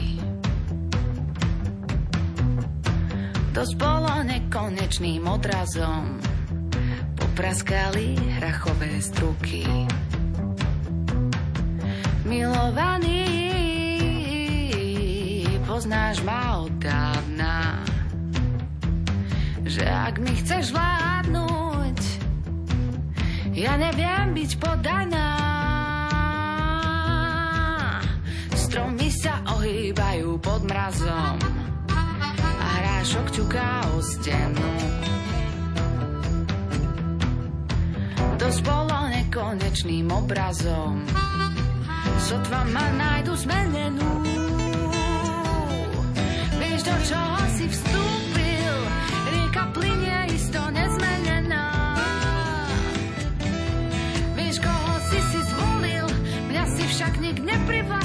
To spolo nekonečným odrazom popraskali hrachové struky. Milovaný, poznáš ma od dávna, že ak mi chceš vládnuť, ja neviem byť podaná. Sa ohýbajú pod mrazom a hrášok ťuká o stenu. To spolo nekonečným obrazom sotva ma nájdu zmenenú. Vieš, do čoho si vstúpil, rieka plinie isto nezmenená. však nik neprivlastní,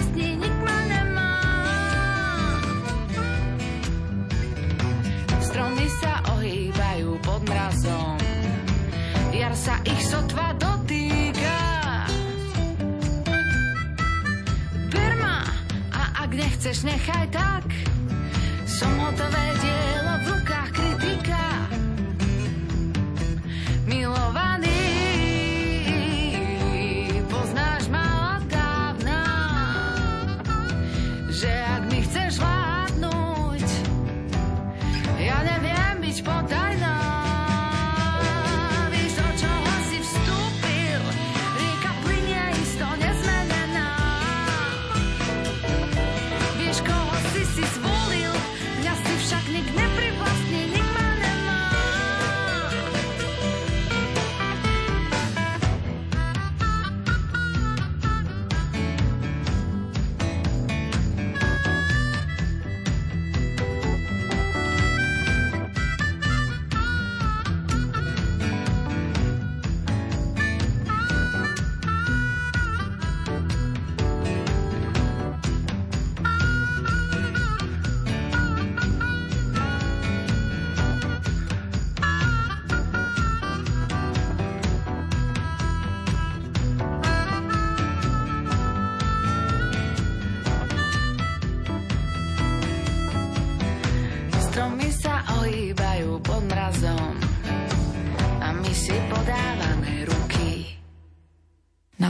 sotva dotýka. Berma, a ak nechceš, nechaj tak, som hotové dielo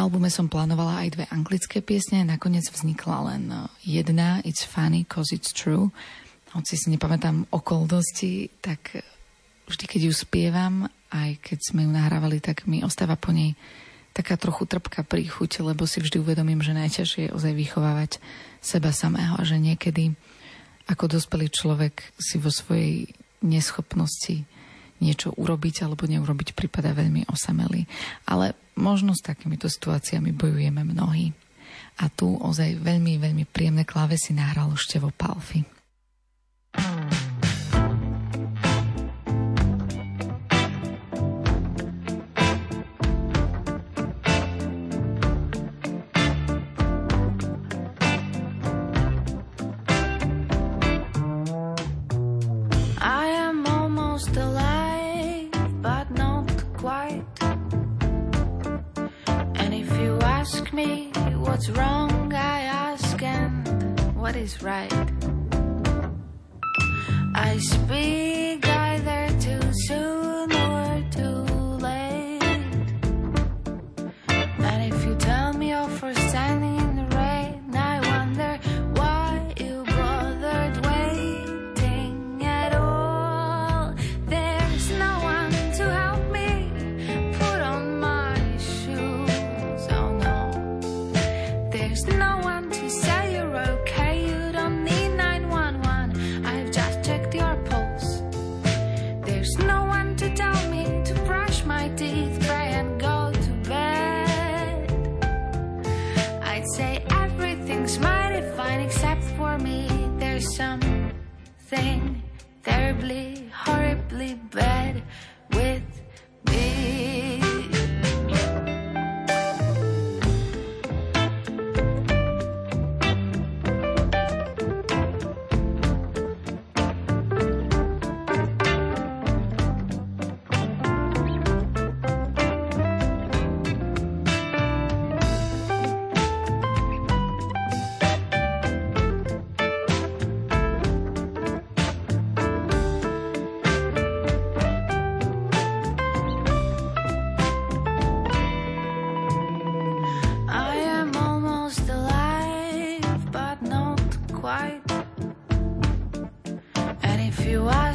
albume som plánovala aj dve anglické piesne, nakoniec vznikla len e, jedna, It's Funny Cause It's True. Hoci si nepamätám okolnosti, tak e, vždy, keď ju spievam, aj keď sme ju nahrávali, tak mi ostáva po nej taká trochu trpká príchuť, lebo si vždy uvedomím, že najťažšie je ozaj vychovávať seba samého a že niekedy ako dospelý človek si vo svojej neschopnosti niečo urobiť alebo neurobiť prípada veľmi osamelý. Ale Možno s takýmito situáciami bojujeme mnohí. A tu ozaj veľmi, veľmi príjemné klávesy nahralo Števo Palfi.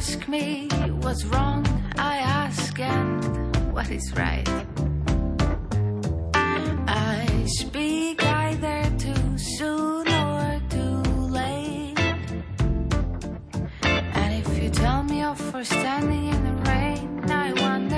Ask me what's wrong, I ask and what is right. I speak either too soon or too late. And if you tell me off for standing in the rain, I wonder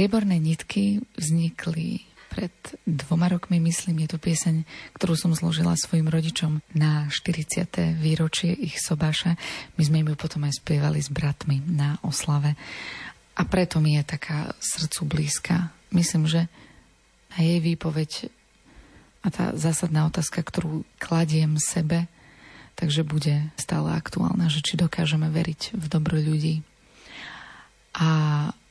Strieborné nitky vznikli pred dvoma rokmi, myslím, je to pieseň, ktorú som zložila svojim rodičom na 40. výročie ich sobáša. My sme ju potom aj spievali s bratmi na oslave. A preto mi je taká srdcu blízka. Myslím, že a jej výpoveď a tá zásadná otázka, ktorú kladiem sebe, takže bude stále aktuálna, že či dokážeme veriť v dobro ľudí. A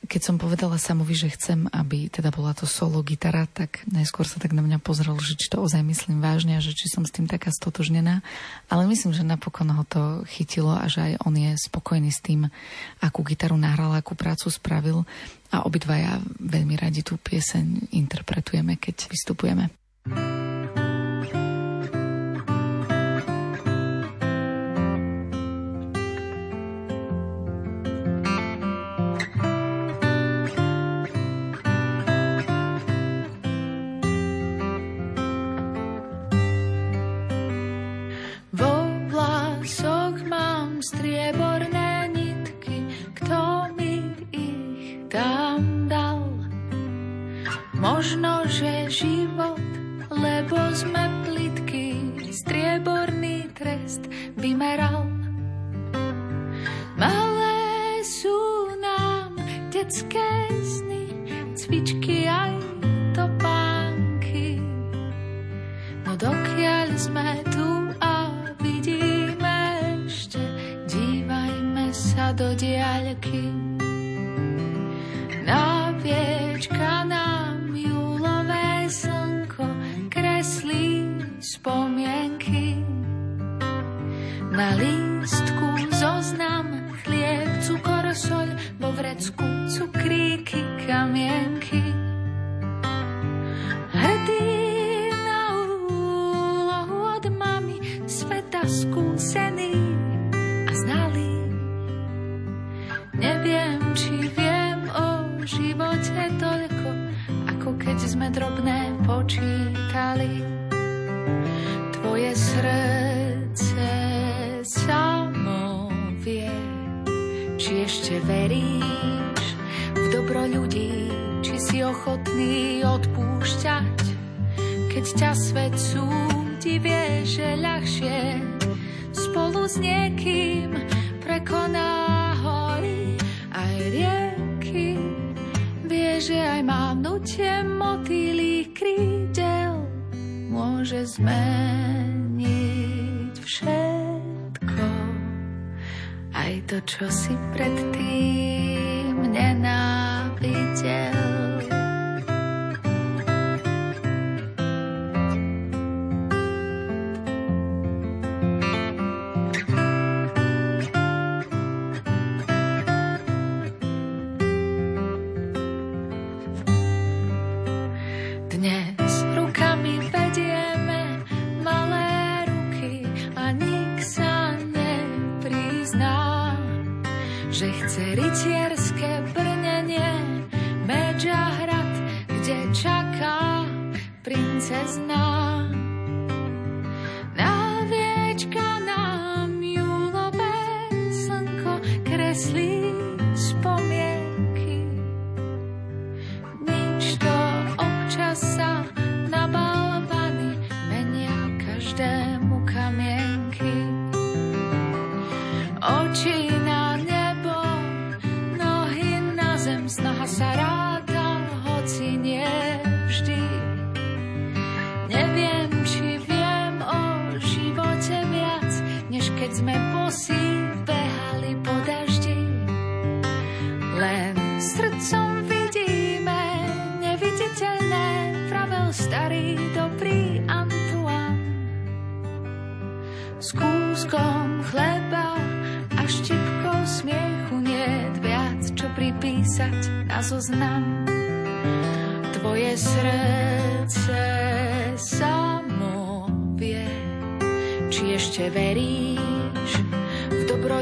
keď som povedala Samovi, že chcem, aby teda bola to solo gitara, tak najskôr sa tak na mňa pozrel, že či to ozaj myslím vážne a že či som s tým taká stotožnená. Ale myslím, že napokon ho to chytilo a že aj on je spokojný s tým, akú gitaru nahral, akú prácu spravil. A obidvaja veľmi radi tú pieseň interpretujeme, keď vystupujeme. Vo spomienky. Na lístku zoznam chlieb, cukor, soľ, vo vrecku cukríky, kamienky. Hrdý na úlohu od mami, sveta skúsený a znalý. Neviem, či viem o živote toľko, ako keď sme drobné ochotný odpúšťať, keď ťa svet súdi, vie, že ľahšie spolu s niekým prekoná hory aj rieky. Vie, že aj mávnutie motýlých krídel môže zmeniť všetko. Aj to, čo si predtým nenávidel.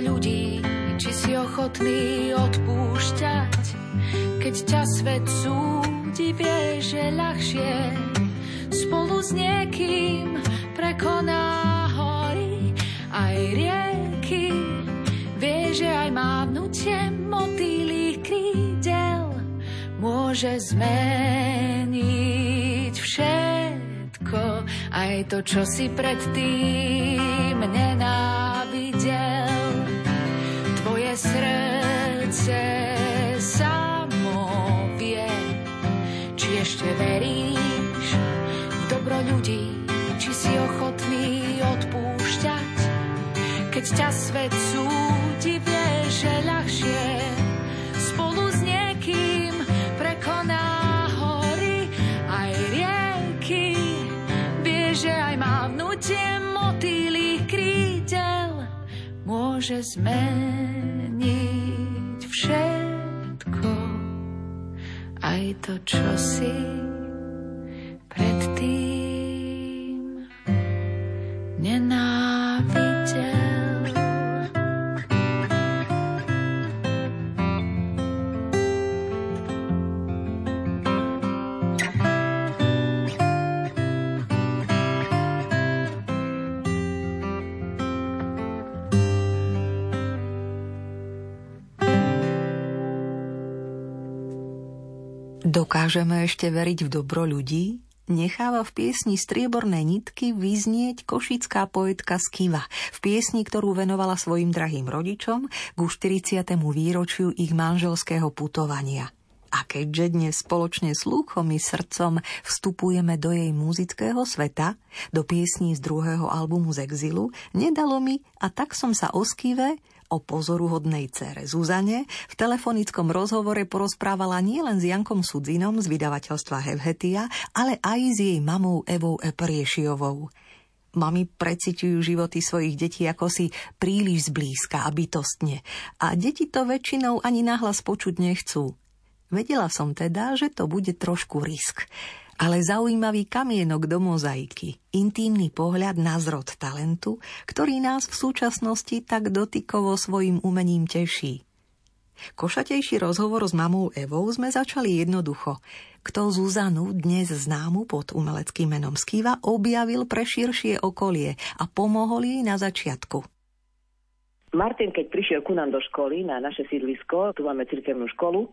Ľudí, či si ochotný odpúšťať, keď ťa svet súdi, vie, že ľahšie spolu s niekým prekoná hory aj rieky. Vie, že aj mávnutie motýlých krídel môže zmeniť všetko, aj to, čo si predtým nenávidel. Srdce samo vie, či ešte veríš v dobro ľudí, či si ochotný odpúšťať, keď ťa svet súdi, môže zmeniť všetko, aj to, čo si predtým nenávidel. Dokážeme ešte veriť v dobro ľudí? Necháva v piesni Strieborné nitky vyznieť košická poetka Skiva v piesni, ktorú venovala svojim drahým rodičom ku 40. výročiu ich manželského putovania. A keďže dnes spoločne s lúchom i srdcom vstupujeme do jej muzického sveta, do piesní z druhého albumu z exilu, nedalo mi a tak som sa o o pozoruhodnej cére Zuzane v telefonickom rozhovore porozprávala nielen s Jankom Sudzinom z vydavateľstva Hevhetia, ale aj s jej mamou Evou Epriešiovou. Mami preciťujú životy svojich detí ako si príliš zblízka a bytostne. A deti to väčšinou ani nahlas počuť nechcú. Vedela som teda, že to bude trošku risk ale zaujímavý kamienok do mozaiky, intímny pohľad na zrod talentu, ktorý nás v súčasnosti tak dotykovo svojim umením teší. Košatejší rozhovor s mamou Evou sme začali jednoducho. Kto Zuzanu, dnes známu pod umeleckým menom Skiva, objavil pre širšie okolie a pomohol jej na začiatku. Martin, keď prišiel ku nám do školy, na naše sídlisko, tu máme cirkevnú školu,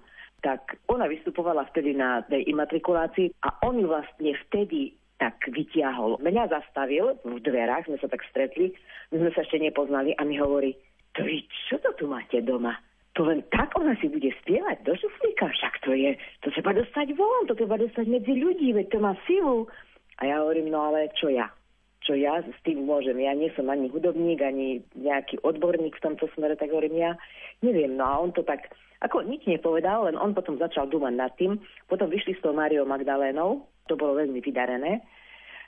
tak ona vystupovala vtedy na tej imatrikulácii a on ju vlastne vtedy tak vytiahol. Mňa zastavil v dverách, sme sa tak stretli, my sme sa ešte nepoznali a mi hovorí, to vy čo to tu máte doma? To len tak ona si bude spievať do šuflíka, však to je, to treba dostať von, to treba dostať medzi ľudí, veď to má silu. A ja hovorím, no ale čo ja? Čo ja s tým môžem? Ja nie som ani hudobník, ani nejaký odborník v tomto smere, tak hovorím, ja neviem. No a on to tak ako nič nepovedal, len on potom začal dúmať nad tým. Potom vyšli s tou Máriou Magdalénou, to bolo veľmi vydarené.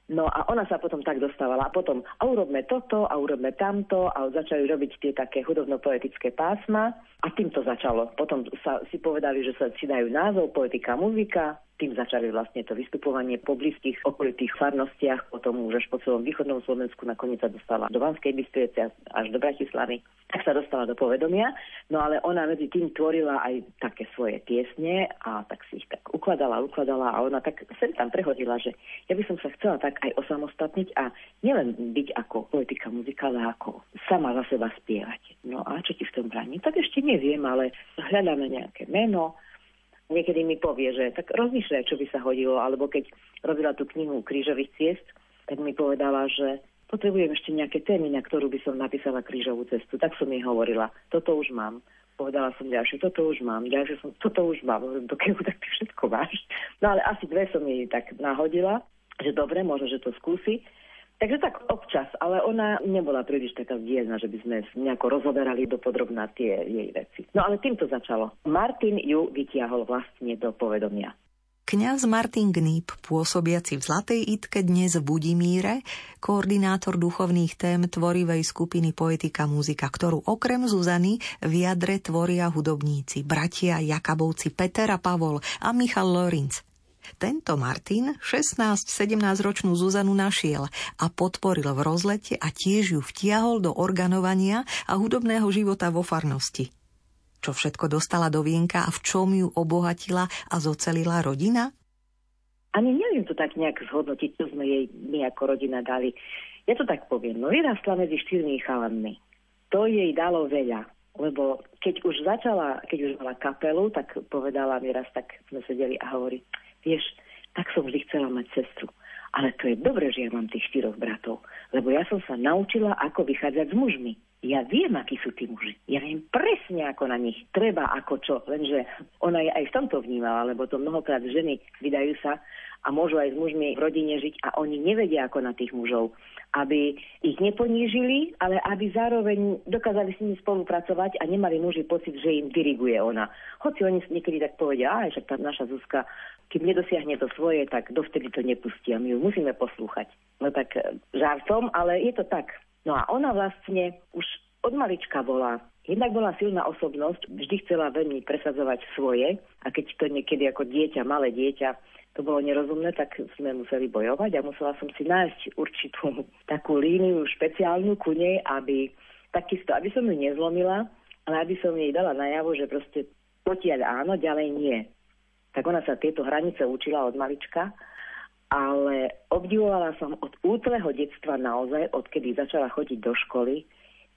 No a ona sa potom tak dostávala. A potom, a urobme toto, a urobme tamto, a začali robiť tie také hudobno-poetické pásma. A tým to začalo. Potom sa si povedali, že sa si dajú názov poetika, muzika. Tým začali vlastne to vystupovanie po blízkych okolitých farnostiach, potom už až po celom východnom Slovensku, nakoniec sa dostala do Banskej Bystrice až do Bratislavy, tak sa dostala do povedomia. No ale ona medzi tým tvorila aj také svoje piesne a tak si ich tak ukladala, ukladala a ona tak sem tam prehodila, že ja by som sa chcela tak aj osamostatniť a nielen byť ako politika muzika, ale ako sama za seba spievať. No a čo ti v tom bráni? Tak ešte neviem, ale hľadáme nejaké meno, niekedy mi povie, že tak rozmýšľaj, čo by sa hodilo, alebo keď robila tú knihu Krížových ciest, tak mi povedala, že potrebujem ešte nejaké témy, na ktorú by som napísala krížovú cestu. Tak som jej hovorila, toto už mám. Povedala som ďalšie, toto už mám, ďalšie som, toto už mám. Do keľu, tak ty všetko máš. No ale asi dve som jej tak nahodila, že dobre, možno, že to skúsi. Takže tak občas, ale ona nebola príliš taká dielna, že by sme nejako rozoberali do podrobná tie jej veci. No ale týmto začalo. Martin ju vytiahol vlastne do povedomia. Kňaz Martin Gnýb, pôsobiaci v Zlatej Itke dnes v Budimíre, koordinátor duchovných tém tvorivej skupiny Poetika muzika, ktorú okrem Zuzany v jadre tvoria hudobníci, bratia Jakabovci Peter a Pavol a Michal Lorinc. Tento Martin 16-17 ročnú Zuzanu našiel a podporil v rozlete a tiež ju vtiahol do organovania a hudobného života vo farnosti. Čo všetko dostala do vienka a v čom ju obohatila a zocelila rodina? Ani neviem to tak nejak zhodnotiť, čo sme jej my ako rodina dali. Ja to tak poviem, no vyrastla medzi štyrmi chalanmi. To jej dalo veľa, lebo keď už začala, keď už mala kapelu, tak povedala mi raz, tak sme sedeli a hovorí, vieš, tak som vždy chcela mať sestru. Ale to je dobré, že ja mám tých štyroch bratov, lebo ja som sa naučila, ako vychádzať s mužmi. Ja viem, akí sú tí muži. Ja viem presne, ako na nich treba, ako čo. Lenže ona je aj v tomto vnímala, lebo to mnohokrát ženy vydajú sa a môžu aj s mužmi v rodine žiť a oni nevedia, ako na tých mužov aby ich neponížili, ale aby zároveň dokázali s nimi spolupracovať a nemali muži pocit, že im diriguje ona. Hoci oni niekedy tak povedia, aj však tá naša Zuzka, keď nedosiahne to svoje, tak dovtedy to nepustí a my ju musíme poslúchať. No tak e, žartom, ale je to tak. No a ona vlastne už od malička bola Jednak bola silná osobnosť, vždy chcela veľmi presadzovať svoje a keď to niekedy ako dieťa, malé dieťa, to bolo nerozumné, tak sme museli bojovať a musela som si nájsť určitú takú líniu špeciálnu ku nej, aby takisto, aby som ju nezlomila, ale aby som jej dala najavo, že proste potiaľ áno, ďalej nie. Tak ona sa tieto hranice učila od malička, ale obdivovala som od útleho detstva naozaj, odkedy začala chodiť do školy,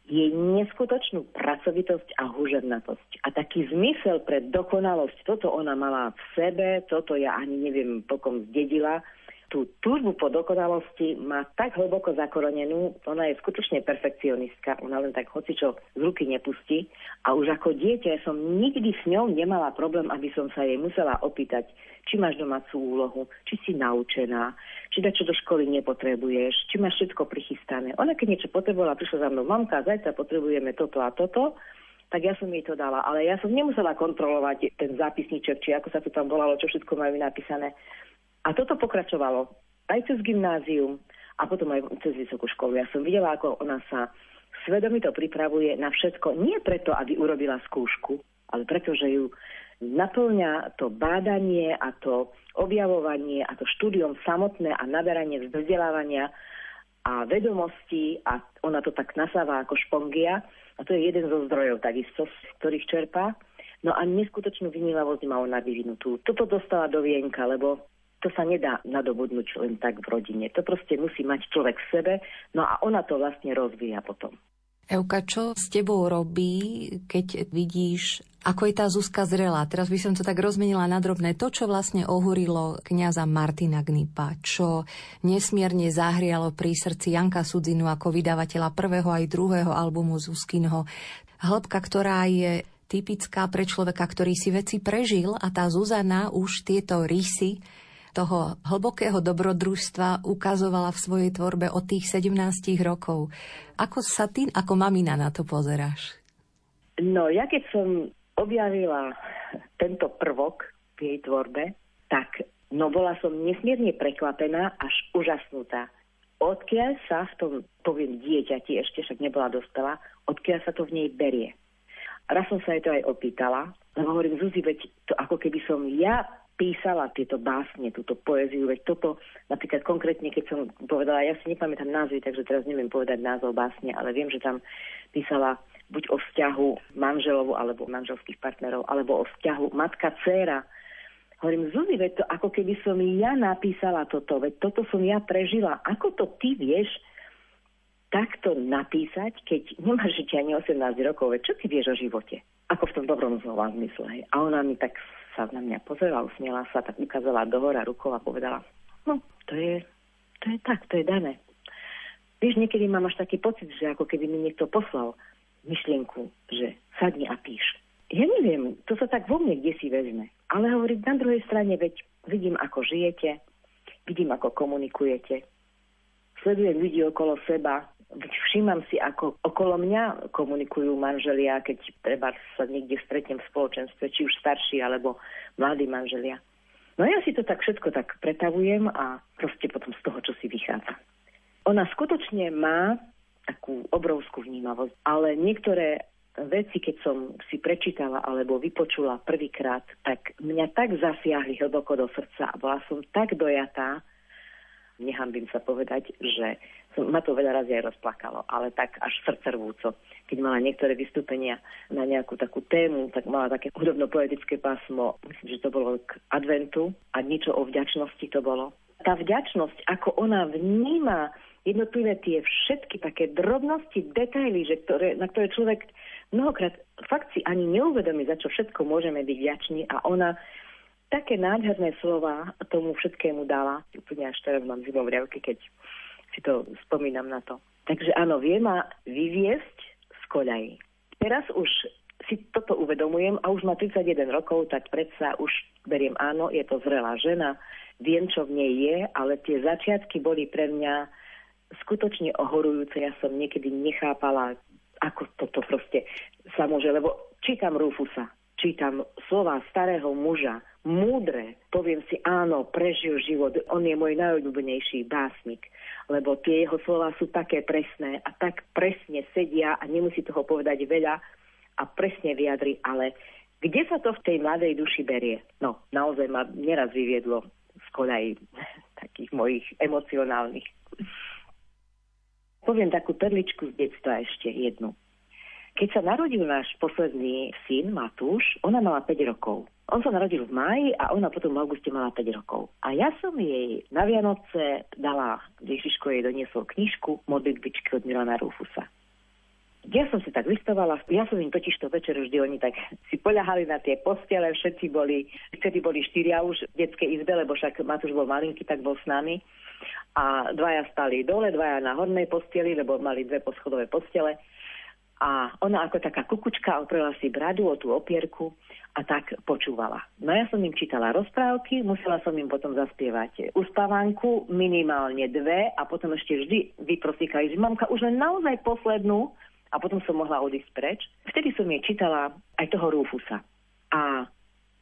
jej neskutočnú pracovitosť a huževnatosť. A taký zmysel pre dokonalosť, toto ona mala v sebe, toto ja ani neviem, pokom zdedila, tú túžbu po dokonalosti má tak hlboko zakorenenú, ona je skutočne perfekcionistka, ona len tak hocičo z ruky nepustí. A už ako dieťa som nikdy s ňou nemala problém, aby som sa jej musela opýtať, či máš domácu úlohu, či si naučená, či čo do školy nepotrebuješ, či máš všetko prichystané. Ona keď niečo potrebovala, prišla za mnou, mamka, zajtra potrebujeme toto a toto, tak ja som jej to dala. Ale ja som nemusela kontrolovať ten zápisníček, či ako sa to tam volalo, čo všetko majú napísané. A toto pokračovalo aj cez gymnázium a potom aj cez vysokú školu. Ja som videla, ako ona sa svedomito pripravuje na všetko, nie preto, aby urobila skúšku, ale preto, že ju naplňa to bádanie a to objavovanie a to štúdium samotné a naberanie vzdelávania a vedomostí a ona to tak nasáva ako špongia a to je jeden zo zdrojov takisto, z ktorých čerpá. No a neskutočnú vynílavosť má ona vyvinutú. Toto dostala do vienka, lebo to sa nedá nadobudnúť len tak v rodine. To proste musí mať človek v sebe, no a ona to vlastne rozvíja potom. Euka, čo s tebou robí, keď vidíš, ako je tá Zuzka zrelá? Teraz by som to tak rozmenila na drobné. To, čo vlastne ohúrilo kňaza Martina Gnipa, čo nesmierne zahrialo pri srdci Janka Sudzinu ako vydavateľa prvého aj druhého albumu Zuzkinho. Hĺbka, ktorá je typická pre človeka, ktorý si veci prežil a tá Zuzana už tieto rysy toho hlbokého dobrodružstva ukazovala v svojej tvorbe od tých 17 rokov. Ako sa ty ako mamina na to pozeráš? No, ja keď som objavila tento prvok v jej tvorbe, tak no bola som nesmierne prekvapená až úžasnutá. Odkiaľ sa v tom, poviem dieťati, ešte však nebola dostala, odkiaľ sa to v nej berie. Raz som sa jej to aj opýtala, lebo hovorím, Zuzi, veď to ako keby som ja písala tieto básne, túto poéziu, veď toto, napríklad konkrétne, keď som povedala, ja si nepamätám názvy, takže teraz neviem povedať názov básne, ale viem, že tam písala buď o vzťahu manželovu alebo manželských partnerov, alebo o vzťahu matka-céra. Hovorím, Zuzi, veď to ako keby som ja napísala toto, veď toto som ja prežila. Ako to ty vieš takto napísať, keď nemáš žiť ani 18 rokov, veď čo ty vieš o živote? Ako v tom dobrom znova zmysle. A ona mi tak sa na mňa pozrela, usmiela sa, tak ukázala do hora rukou a povedala, no, to je, to je tak, to je dané. Vieš, niekedy mám až taký pocit, že ako keby mi niekto poslal myšlienku, že sadni a píš. Ja neviem, to sa tak vo mne kde si vezme. Ale hovoriť na druhej strane, veď vidím, ako žijete, vidím, ako komunikujete, sledujem ľudí okolo seba, všímam si, ako okolo mňa komunikujú manželia, keď treba sa niekde stretnem v spoločenstve, či už starší alebo mladí manželia. No ja si to tak všetko tak pretavujem a proste potom z toho, čo si vychádza. Ona skutočne má takú obrovskú vnímavosť, ale niektoré veci, keď som si prečítala alebo vypočula prvýkrát, tak mňa tak zasiahli hlboko do srdca a bola som tak dojatá, nehambím sa povedať, že som, ma to veľa razy aj rozplakalo, ale tak až srdcervúco. Keď mala niektoré vystúpenia na nejakú takú tému, tak mala také hudobno-poetické pásmo, myslím, že to bolo k adventu a niečo o vďačnosti to bolo. Tá vďačnosť, ako ona vníma jednotlivé tie všetky také drobnosti, detaily, že ktoré, na ktoré človek mnohokrát fakt si ani neuvedomí, za čo všetko môžeme byť vďační a ona také nádherné slova tomu všetkému dala. Úplne až teraz mám zimom riavky, keď si to spomínam na to. Takže áno, vie ma vyviesť z koľají. Teraz už si toto uvedomujem a už má 31 rokov, tak predsa už beriem áno, je to zrelá žena, viem, čo v nej je, ale tie začiatky boli pre mňa skutočne ohorujúce. Ja som niekedy nechápala, ako toto proste sa môže, lebo čítam Rufusa, čítam slova starého muža, múdre, poviem si áno, prežil život, on je môj najobľúbenejší básnik, lebo tie jeho slova sú také presné a tak presne sedia a nemusí toho povedať veľa a presne vyjadri, ale kde sa to v tej mladej duši berie? No, naozaj ma neraz vyviedlo z koľaj takých mojich emocionálnych. Poviem takú perličku z detstva ešte jednu. Keď sa narodil náš posledný syn Matúš, ona mala 5 rokov. On sa narodil v máji a ona potom v auguste mala 5 rokov. A ja som jej na Vianoce dala, Ježiško jej doniesol knižku modlitbičky od Milana Rufusa. Ja som si tak listovala, ja som im totiž to večer vždy oni tak si poľahali na tie postele, všetci boli, vtedy boli štyria už v detskej izbe, lebo však Matúš bol malinký, tak bol s nami. A dvaja stali dole, dvaja na hornej posteli, lebo mali dve poschodové postele a ona ako taká kukučka oprela si bradu o tú opierku a tak počúvala. No ja som im čítala rozprávky, musela som im potom zaspievať uspávanku, minimálne dve a potom ešte vždy vyprosíkali, že mamka už len naozaj poslednú a potom som mohla odísť preč. Vtedy som jej čítala aj toho Rúfusa. A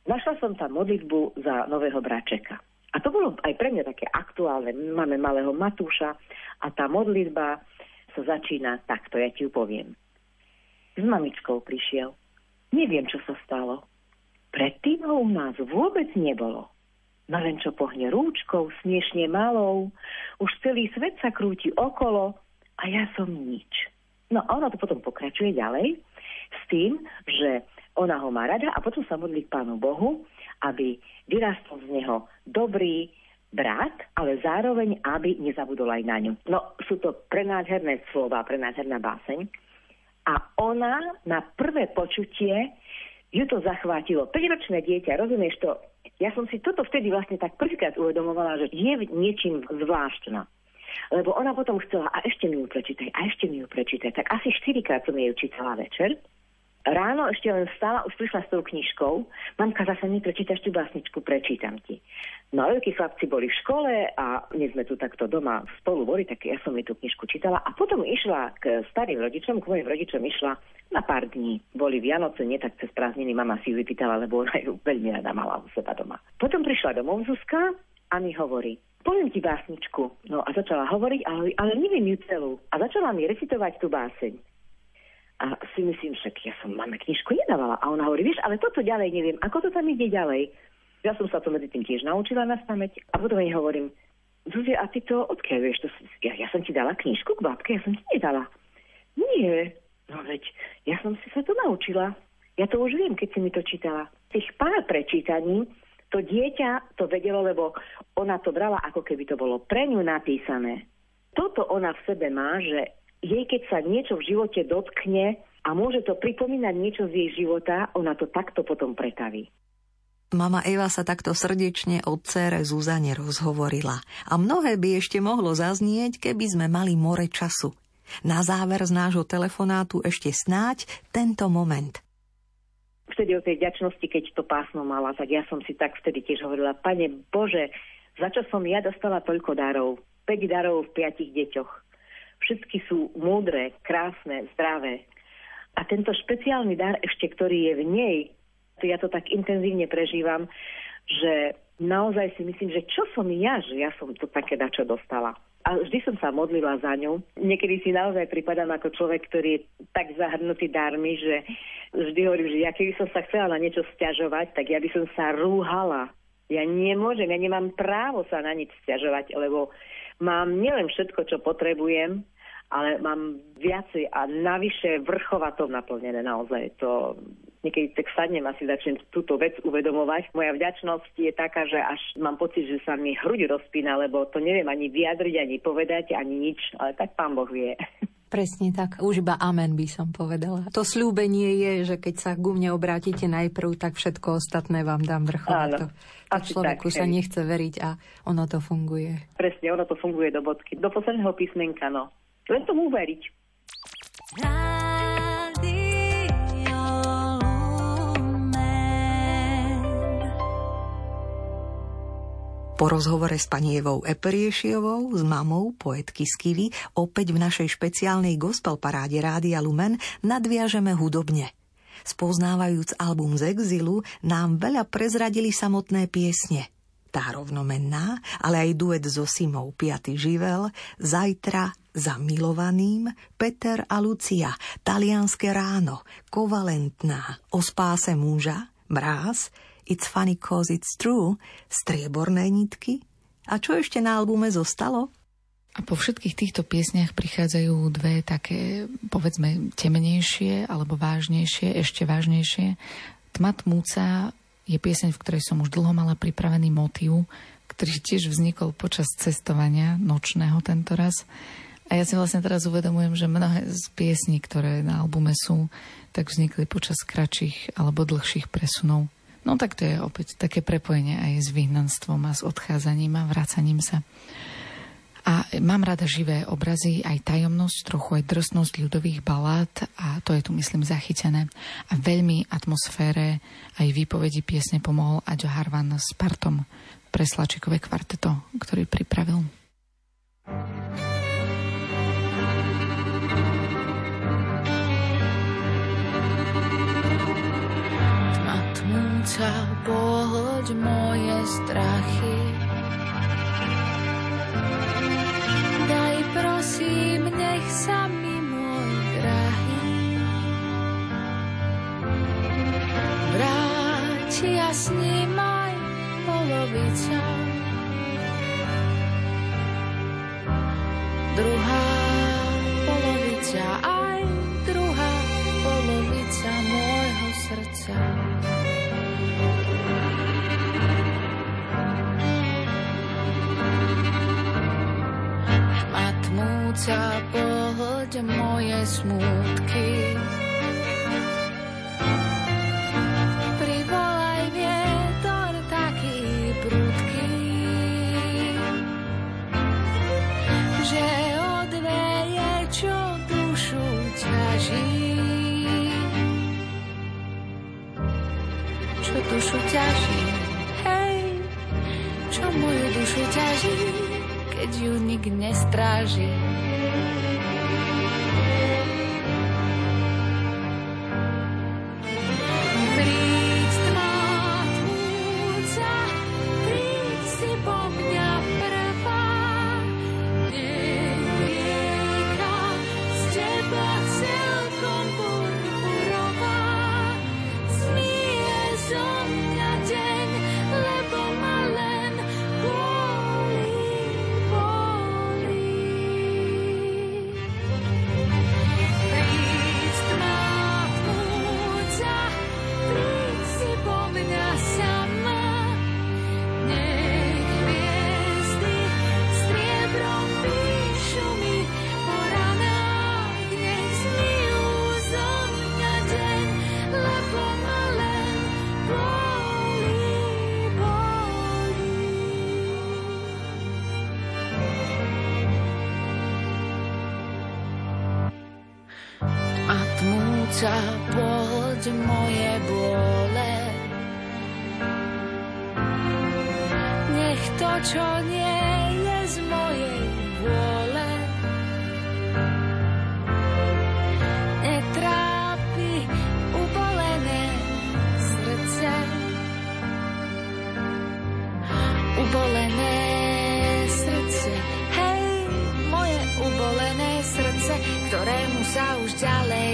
našla som tam modlitbu za nového bračeka. A to bolo aj pre mňa také aktuálne. Máme malého Matúša a tá modlitba sa začína takto, ja ti ju poviem s mamičkou prišiel. Neviem, čo sa stalo. Predtým ho u nás vôbec nebolo. No len čo pohne rúčkou, smiešne malou, už celý svet sa krúti okolo a ja som nič. No a ona to potom pokračuje ďalej s tým, že ona ho má rada a potom sa modlí k Pánu Bohu, aby vyrastol z neho dobrý brat, ale zároveň, aby nezabudol aj na ňu. No, sú to prenádherné slova, prenádherná báseň. A ona na prvé počutie ju to zachvátilo. 5-ročné dieťa, rozumieš to? Ja som si toto vtedy vlastne tak prvýkrát uvedomovala, že je niečím zvláštna. Lebo ona potom chcela, a ešte mi ju prečítaj, a ešte mi ju prečítaj. Tak asi štyrikrát som jej čítala večer. Ráno ešte len vstala, už prišla s tou knižkou. Mamka, zase mi prečítaš tú básničku, prečítam ti. No a veľkí chlapci boli v škole a my sme tu takto doma spolu boli, tak ja som mi tú knižku čítala. A potom išla k starým rodičom, k mojim rodičom išla na pár dní. Boli Vianoce, nie tak cez prázdniny, mama si ju vypýtala, lebo ona ju veľmi rada mala u seba doma. Potom prišla domov Zuzka a mi hovorí, poviem ti básničku. No a začala hovoriť, ale, ale neviem ju celú. A začala mi recitovať tú báseň. A si myslím, že ja som máme knižku nedávala. A ona hovorí, vieš, ale toto ďalej neviem. Ako to tam ide ďalej? Ja som sa to medzi tým tiež naučila na pamäť a potom jej hovorím, Zuzia, a ty to odkiaľ vieš? To, ja, ja som ti dala knižku k babke, ja som ti nedala. Nie, no veď ja som si sa to naučila. Ja to už viem, keď si mi to čítala. Tých pár prečítaní to dieťa to vedelo, lebo ona to brala, ako keby to bolo pre ňu napísané. Toto ona v sebe má, že jej keď sa niečo v živote dotkne a môže to pripomínať niečo z jej života, ona to takto potom pretaví. Mama Eva sa takto srdečne od cére Zuzane rozhovorila. A mnohé by ešte mohlo zaznieť, keby sme mali more času. Na záver z nášho telefonátu ešte snáď tento moment. Vtedy o tej vďačnosti, keď to pásmo mala, tak ja som si tak vtedy tiež hovorila, Pane Bože, za čo som ja dostala toľko darov? 5 darov v piatich deťoch. Všetky sú múdre, krásne, zdravé. A tento špeciálny dar ešte, ktorý je v nej, ja to tak intenzívne prežívam, že naozaj si myslím, že čo som ja, že ja som to také dačo dostala. A vždy som sa modlila za ňu. Niekedy si naozaj pripadám ako človek, ktorý je tak zahrnutý darmi, že vždy hovorím, že ja keby som sa chcela na niečo stiažovať, tak ja by som sa rúhala. Ja nemôžem, ja nemám právo sa na nič stiažovať, lebo mám nielen všetko, čo potrebujem, ale mám viacej a navyše vrchovatom naplnené naozaj. To niekedy tak sadnem asi začnem túto vec uvedomovať. Moja vďačnosť je taká, že až mám pocit, že sa mi hruď rozpína, lebo to neviem ani vyjadriť, ani povedať, ani nič, ale tak pán Boh vie. Presne tak. Už iba amen by som povedala. To slúbenie je, že keď sa ku mne obrátite najprv, tak všetko ostatné vám dám vrchovato. To človeku tak, sa hej. nechce veriť a ono to funguje. Presne, ono to funguje do bodky. Do posledného písmenka, no. Len tomu uveriť. Po rozhovore s pani Evou Eperiešiovou, s mamou poetky Skivy, opäť v našej špeciálnej gospel paráde Rádia Lumen nadviažeme hudobne. Spoznávajúc album z exilu, nám veľa prezradili samotné piesne – tá rovnomenná, ale aj duet so Simou Piaty živel, Zajtra za milovaným, Peter a Lucia, Talianské ráno, Kovalentná, O spáse muža, Mráz, It's funny cause it's true, Strieborné nitky. A čo ešte na albume zostalo? A po všetkých týchto piesniach prichádzajú dve také, povedzme, temnejšie alebo vážnejšie, ešte vážnejšie. Tma tmúca je pieseň, v ktorej som už dlho mala pripravený motív, ktorý tiež vznikol počas cestovania nočného tento raz. A ja si vlastne teraz uvedomujem, že mnohé z piesní, ktoré na albume sú, tak vznikli počas kratších alebo dlhších presunov. No tak to je opäť také prepojenie aj s vyhnanstvom a s odchádzaním a vracaním sa. A mám rada živé obrazy, aj tajomnosť, trochu aj drsnosť ľudových balát a to je tu, myslím, zachytené. A veľmi atmosfére aj výpovedi piesne pomohol Aďo Harvan s partom pre Slačikové kvarteto, ktorý pripravil. Tmúca, pohoď moje strachy. Prosím, nech sa Otca, pohoď moje smutky. Privolaj vietor taký prudký, že odveje, čo dušu ťaží. Čo dušu ťaží, hej, čo moju dušu ťaží, keď ju nik nestráži. Sa už ďalej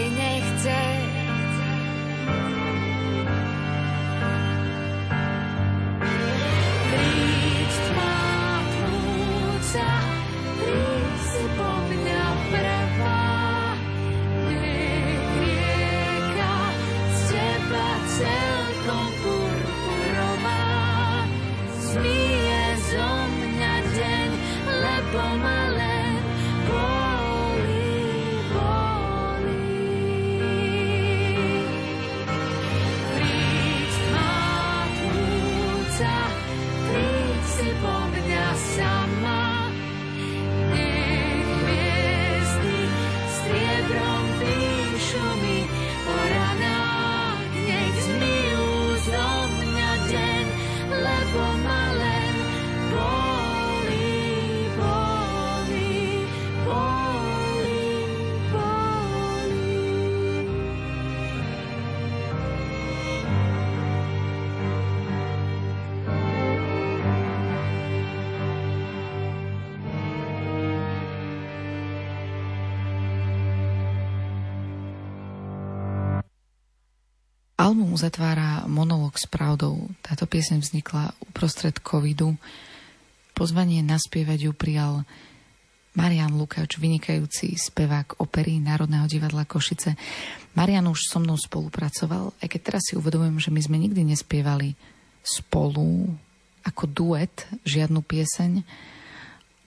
Album uzatvára monolog s pravdou. Táto pieseň vznikla uprostred covidu. Pozvanie naspievať ju prijal Marian Lukáč, vynikajúci spevák opery Národného divadla Košice. Marian už so mnou spolupracoval, aj keď teraz si uvedomujem, že my sme nikdy nespievali spolu ako duet žiadnu pieseň.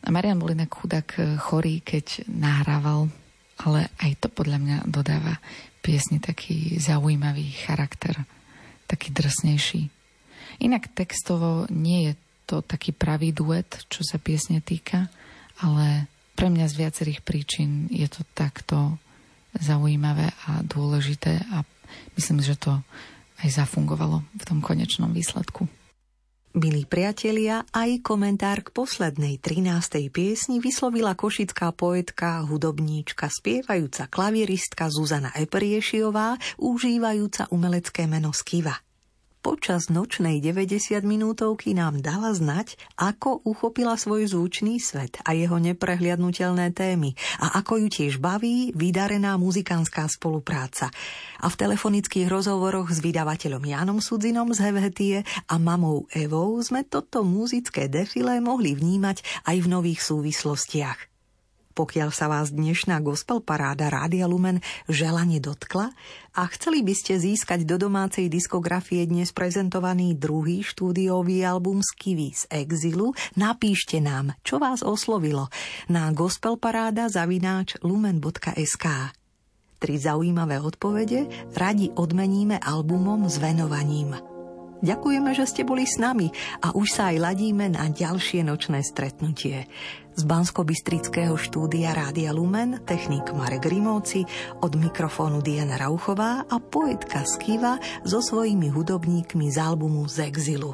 A Marian bol inak chudák chorý, keď nahrával, ale aj to podľa mňa dodáva piesni taký zaujímavý charakter, taký drsnejší. Inak textovo nie je to taký pravý duet, čo sa piesne týka, ale pre mňa z viacerých príčin je to takto zaujímavé a dôležité a myslím, že to aj zafungovalo v tom konečnom výsledku. Milí priatelia, aj komentár k poslednej 13. piesni vyslovila košická poetka, hudobníčka, spievajúca klavieristka Zuzana Epriešiová, užívajúca umelecké meno Skiva počas nočnej 90 minútovky nám dala znať, ako uchopila svoj zvučný svet a jeho neprehliadnutelné témy a ako ju tiež baví vydarená muzikantská spolupráca. A v telefonických rozhovoroch s vydavateľom Jánom Sudzinom z Hevhetie a mamou Evou sme toto muzické defilé mohli vnímať aj v nových súvislostiach. Pokiaľ sa vás dnešná gospel paráda Rádia Lumen želanie dotkla a chceli by ste získať do domácej diskografie dnes prezentovaný druhý štúdiový album z Kivy z Exilu, napíšte nám, čo vás oslovilo na gospelparáda zavináč lumen.sk. Tri zaujímavé odpovede radi odmeníme albumom s venovaním. Ďakujeme, že ste boli s nami a už sa aj ladíme na ďalšie nočné stretnutie. Z bansko štúdia Rádia Lumen, technik Marek Rimóci, od mikrofónu Diana Rauchová a poetka Skiva so svojimi hudobníkmi z albumu Z exilu.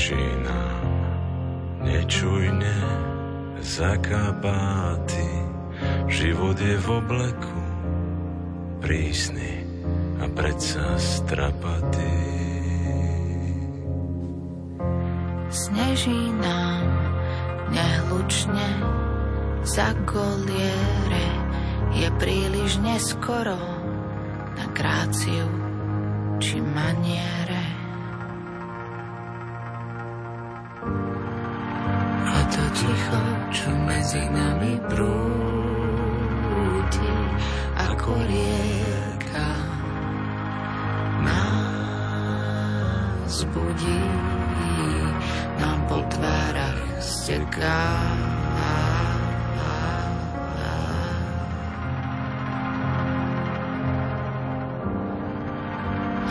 Sneží nám nečujne za kabáty, život je v obleku, prísny a predsa strapatý. Sneží nám nehlučne za goliere, je príliš neskoro na gráciu či maniere. Medzi nami prúdi, ako rieka, nás budí, nám po tvárach steká.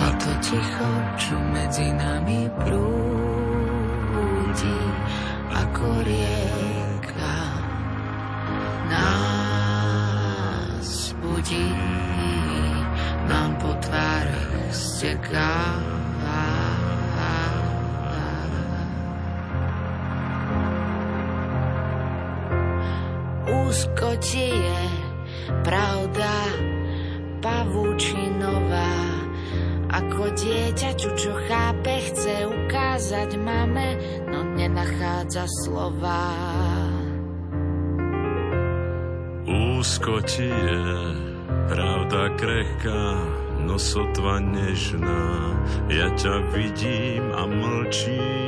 A to ticho, čo medzi nami prúdi, ako rieka, tvárach steká. Úzkotie je pravda pavúčinová, ako dieťaču, čo chápe, chce ukázať mame, no nenachádza slova. Úzkoti je pravda krehká, no sotva nežná. Ja ťa vidím a mlčím